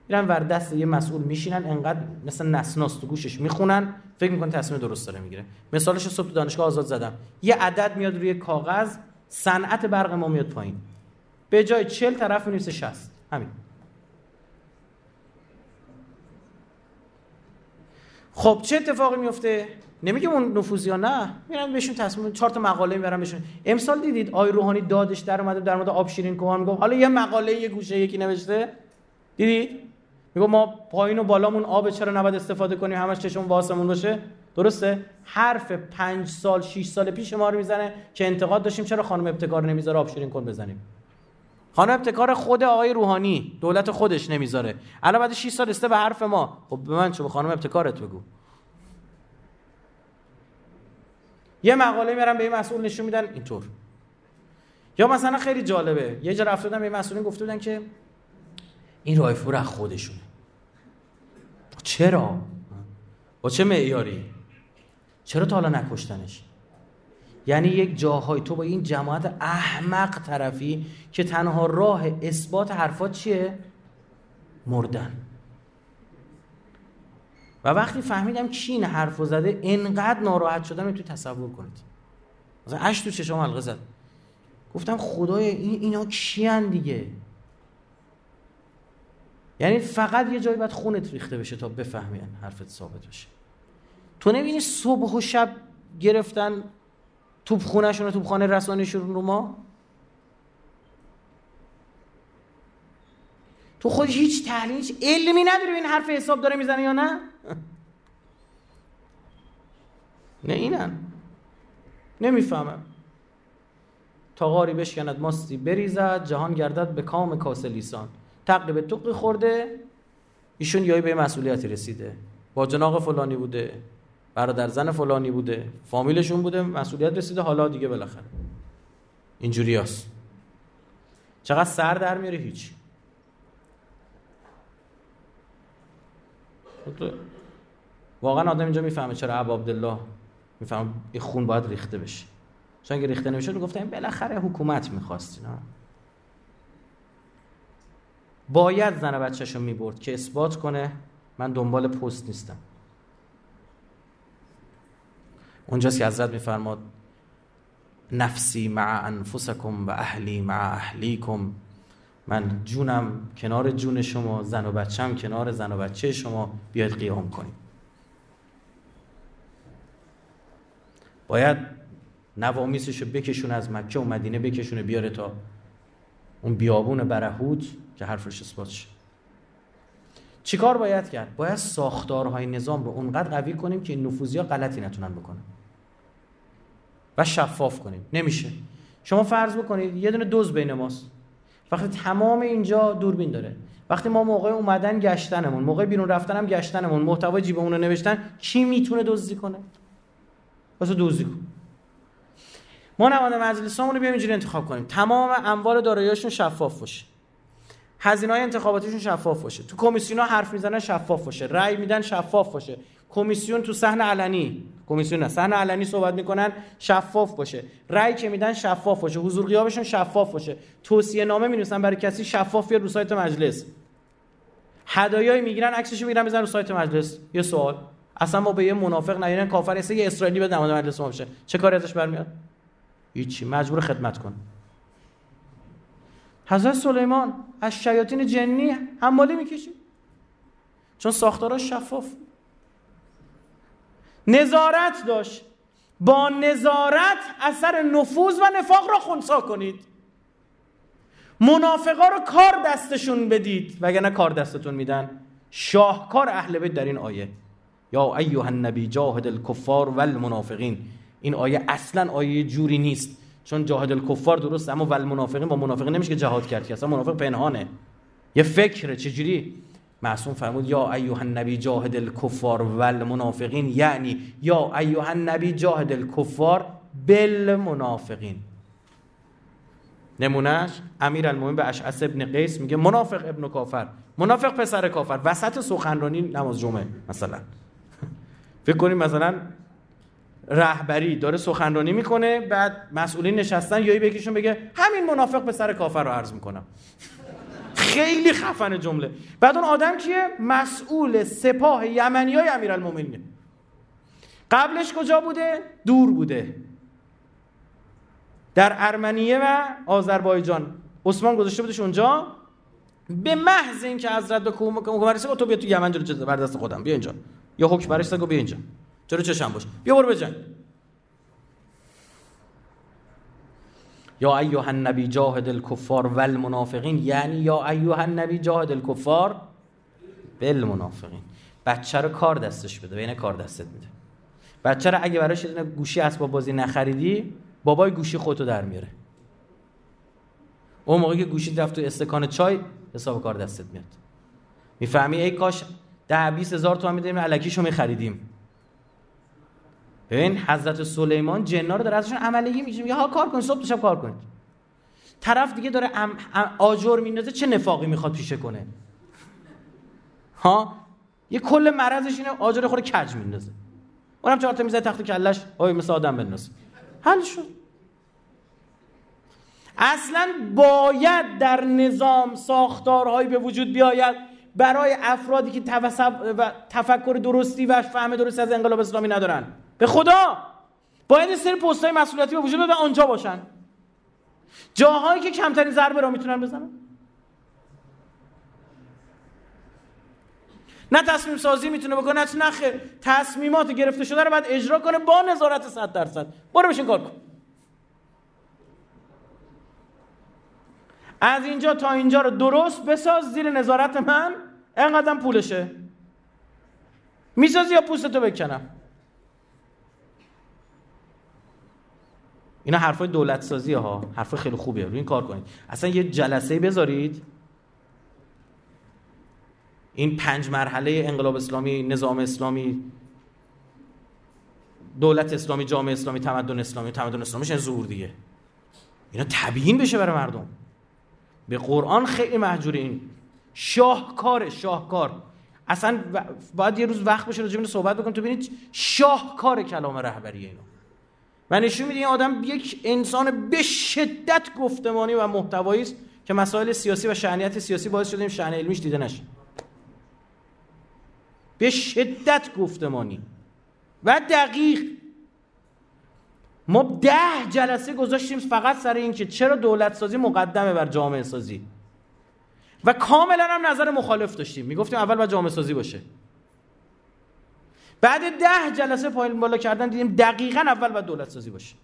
میرن ور دست یه مسئول میشینن انقدر مثل نسناس تو گوشش می‌خونن فکر می‌کنه تصمیم درست داره می‌گیره. مثالش صبح تو دانشگاه آزاد زدم. یه عدد میاد روی کاغذ صنعت برق ما میاد پایین. به جای 40 طرف می‌نویسه 60 همین. خب چه اتفاقی میفته نمیگه اون نفوذیا نه. میرن بهشون تصمیم چهار تا مقاله می‌برن بهشون. امسال دیدید آی روحانی دادش در اومده در مورد آب شیرین کوهان میگه حالا یه مقاله یه گوشه یکی نوشته. دیدید؟ میگه ما پایین و بالامون آب چرا نباید استفاده کنیم؟ همش چشم واسمون باشه. درسته؟ حرف پنج سال 6 سال پیش ما رو می‌زنه که انتقاد داشتیم. چرا خانم ابتکار نمی‌ذاره آب شیرین کن بزنیم؟ خانم ابتکار خود آقای روحانی دولت خودش نمی‌ذاره. الان بعد 6 سال استه به حرف ما. خب به من چه؟ به خانم ابتکارت بگو. یه مقاله میرم به یه مسئول نشون میدن اینطور. یا مثلا خیلی جالبه. یه جا رفته بودم به مسئولین گفته بودن که این رایفور از خودشونه. چرا؟ با چه معیاری؟ چرا تا حالا نکشتنش؟ یعنی یک جاهای تو با این جماعت احمق طرفی که تنها راه اثبات حرفات چیه؟ مردن. و وقتی فهمیدم کی این حرف زده انقدر ناراحت شدم توی تصور کنید مثلا اش تو چشم حلقه زد. گفتم خدای این اینا کیان دیگه؟ یعنی فقط یه جایی باید خونت ریخته بشه تا بفهمی حرفت ثابت بشه. تو نبینی صبح و شب گرفتن توپ خونهشون و توپ خانه رسانیشون رو ما؟ تو خود هیچ تحلیل هیچ علمی نداری این حرف حساب داره می‌زنه یا نه؟ نه اینن. نمی‌فهمم. تاغاری بشکند ماستی بریزد جهان گردد به کام کاسه لیسان. تقی به توقی خورده ایشون یایی به مسئولیتی رسیده. با جناق فلانی بوده برادر زن فلانی بوده فامیلشون بوده مسئولیت رسیده حالا دیگه بالاخره. اینجوری هست. چقدر سر در میاره هیچ. واقعا آدم اینجا می‌فهمه چرا ابو عبدالله می‌فهمه این خون باید ریخته بشه. چون اگه ریخته نمیشه گفتم بالاخره حکومت می‌خواست اینا باید زن بچهشو می‌برد که اثبات کنه من دنبال پست نیستم. اونجاست که حضرت میفرماد نفسی مع انفسکم و اهلی مع اهلیکم. من جونم کنار جون شما زن و بچم کنار زن و بچه شما بیاید قیام کنیم. باید نوامیسش رو بکشون از مکه و مدینه بکشونه بیاره تا اون بیابون برهود که حرفش اثبات شه. چیکار باید کرد؟ باید ساختارهای نظام رو اونقدر قوی کنیم که این نفوذی ها غلطی نتونن بکنن. و شفاف کنیم. نمیشه. شما فرض بکنید یه دونه دوز بین ماست. وقتی تمام اینجا دوربین داره. وقتی ما موقع اومدن گشتنمون موقع بیرون رفتنم گشتنمون محتوای جیبمون رو نوشتن کی می‌تونه دزدی کنه؟ واسه دزدی کن ما نماینده مجلسامون رو بیایم اینجوری انتخاب کنیم. تمام اموال داراییشون شفاف باشه. هزینه های انتخاباتیشون شفاف باشه. تو کمیسیون ها حرف می‌زنن شفاف باشه. رأی میدن شفاف باشه. کمیسیون تو صحن علنی کمیسیون نه صحن علنی صحبت می‌کنن شفاف باشه. رأی که میدن شفاف باشه. حضور غیابشون شفاف باشه. توصیه نامه می‌نویسن برای کسی شفاف یا رو سایت مجلس. هدایایی می‌گیرن عکسشو می‌گیرن می‌ذارن رو سایت مجلس. یه سوال. اصلا ما به یه منافق نیارن کافر یه اسرائیلی به نماینده مجلس ما بشه. چه کاری ازش برمیاد؟ هیچی. مجبور خدمت کن. حضرت سلیمان از شیاطین جنی حمالی می‌کشید چون ساختاراش شفاف. نظارت داشت. با نظارت اثر نفوذ و نفاق را خونسا کنید. منافقا رو کار دستشون بدید. وگرنه کار دستتون میدن. شاهکار اهل بیت در این آیه. یا ایها النبی جاهد الکفار و المنافقین این آیه اصلا آیه جوری نیست. چون جاهد الکفار درست اما ول منافقین با منافقین نمیشه که جهاد کرد. که اصلا منافق پنهانه. یه فکره چجوری؟ معصوم فرمود یا ایها النبی جاهد الکفار و المنافقین یعنی یا ایها النبی جاهد الکفار بالمنافقین. نمونهش امیر المومن به اشعث ابن قیس میگه منافق ابن کافر منافق پسر کافر وسط سخنرانی نماز جمعه مثلا. فکر کنیم مثلا رهبری داره سخنرانی می‌کنه بعد مسئولین نشستن یایی بکشون بگه همین منافق به سر کافر رو عرض می‌کنم. خیلی خفن جمله. بعد اون آدم کیه؟ مسئول سپاه یمنی های قبلش کجا بوده؟ دور بوده. در ارمنیه و آذربایجان. عثمان گذاشته بودش اونجا. به محض اینکه حضرت به حکومت رسید تو بیا تو یمن جلو بر دست خودم. بیا اینجا. یا حکم برش بیا اینجا چرا چشم باش بیا برو بجنگ یا ایها النبی جاهد الکفار والمنافقین یعنی یا ایها النبی جاهد الکفار بالمنافقین بچه رو کار دستش بده بین کار دستت میده بچه رو اگه براش یه گوشی اسباب بازی نخریدی بابای گوشی خودتو در میاره اون موقعی که گوشی رفت تو استکان چای حساب کار دستت میاد می‌فهمی ای کاش ده 20 هزار تومن میدیم الکیشو میخریدیم. ببین حضرت سلیمان جنا رو داره ازشون عملیگی میشه میگه ها کار کن صبح شب کار کنید طرف دیگه داره ام... آجر میندازه چه نفاقی می‌خواد پیشه کنه؟ ها؟ یه کل مرضش اینه آجر خود کج میندازه. اونم چهار تا میزه تخت کلش آی مثل آدم بنداز حل شد. اصلا باید در نظام ساختارهایی به وجود بیاید برای افرادی که تفکر درستی و فهم درستی از انقلاب اسلامی ندارن. به خدا! باید این سری پستای مسئولیتی به وجود بیاد آنجا باشن. جاهایی که کمترین ضربه را می‌تونن بزنن. نه تصمیم سازی می‌تونه بکنه نه نخه تصمیمات گرفته شده رو باید اجرا کنه با نظارت 100 درصد. برو بشین کار کن. از اینجا تا اینجا رو درست بساز زیر نظارت من. انقدر پولشه. می‌سازی یا پوستتو بکنم؟ اینا حرفای دولت سازی ها. حرف خیلی خوبیه. روی این کار کنید. اصلا یه جلسه بذارید. این پنج مرحله انقلاب اسلامی نظام اسلامی دولت اسلامی جامعه اسلامی تمدن اسلامی. تمدن اسلامی میشه زور دیگه. اینا تبیین بشه برای مردم. به قرآن خیلی محجور این. شاهکار شاهکار. اصلا باید یه روز وقت بشه راجع صحبت بکنیم. تو ببینید شاهکار کلام رهبری اینا و نشون میده این آدم یک انسان به شدت گفتمانی و محتوایی است که مسائل سیاسی و شأنیت سیاسی باعث شده این شأن علمیش دیده نشه. به شدت گفتمانی. و دقیق. ما ده جلسه گذاشتیم فقط سر این که چرا دولت سازی مقدمه بر جامعه سازی و کاملا هم نظر مخالف داشتیم. می‌گفتیم اول باید جامعه سازی باشه. بعد ده جلسه پایین بالا کردن دیدیم دقیقا اول باید دولت سازی باشه.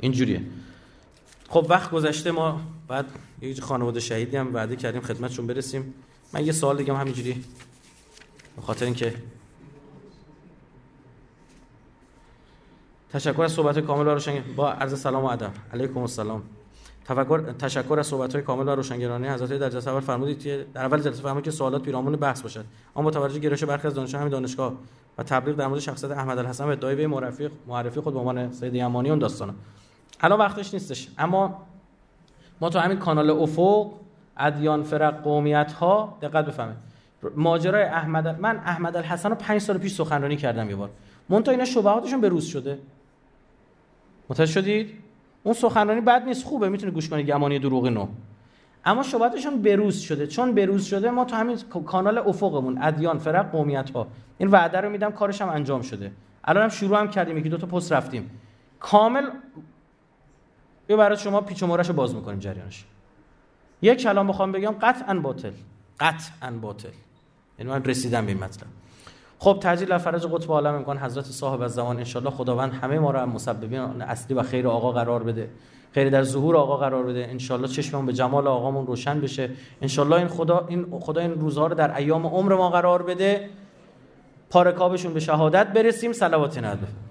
اینجوریه. خب وقت گذشته ما بعد یه خانواده شهیدی هم وعده کردیم خدمتشون برسیم. من یه سوال دیگه همینجوری. به خاطر اینکه تشکر از صحبت کامل روشن با عرض سلام و ادب. علیکم السلام. تفکر تشکر از صحبت های کامل و روشنگرانه حضرت در جلسه اول فرمودید که در اول جلسه فرمودید که سوالات پیرامون بحث باشد. اما توجه گرایش برخی از دانشجویان همین دانشگاه و تبلیغ در مورد شخصیت احمد الحسن و ادعای به معرفی معرفی خود به عنوان سید یمانی اون داستانه الان وقتش نیستش. اما ما تو همین کانال افق ادیان فرق قومیت ها دقت بفهمید. ماجرای احمد من احمد الحسن رو 5 سال پیش سخنرانی کردم یه بار. مونتا اینا شبهاتشون به روز شده. متوجه شدید؟ اون سخنرانی بد نیست خوبه می‌تونه گوش کنید گمانی دروغ نو. اما شبهاتشون بروز شده. چون بروز شده ما تو همین کانال افقمون ادیان فرق قومیت ها این وعده رو میدم کارش هم انجام شده. الان هم شروع هم کردیم یکی دو تا پست رفتیم. کامل بیا برای شما پیچ و رو باز می‌کنیم جریانش. یک کلام بخوام بگم قطعا باطل. قطعا باطل. یعنی من رسیدم به این مطلب. خب تعجیل فرج قطب عالم امکان حضرت صاحب از زمان انشالله خداوند همه ما را مسببین اصلی و خیر آقا قرار بده. خیر در ظهور آقا قرار بده. انشالله چشممون به جمال آقامون روشن بشه. انشالله این خدا این خدا این روزها رو در ایام عمر ما قرار بده. پارکابشون به شهادت برسیم صلوات نداره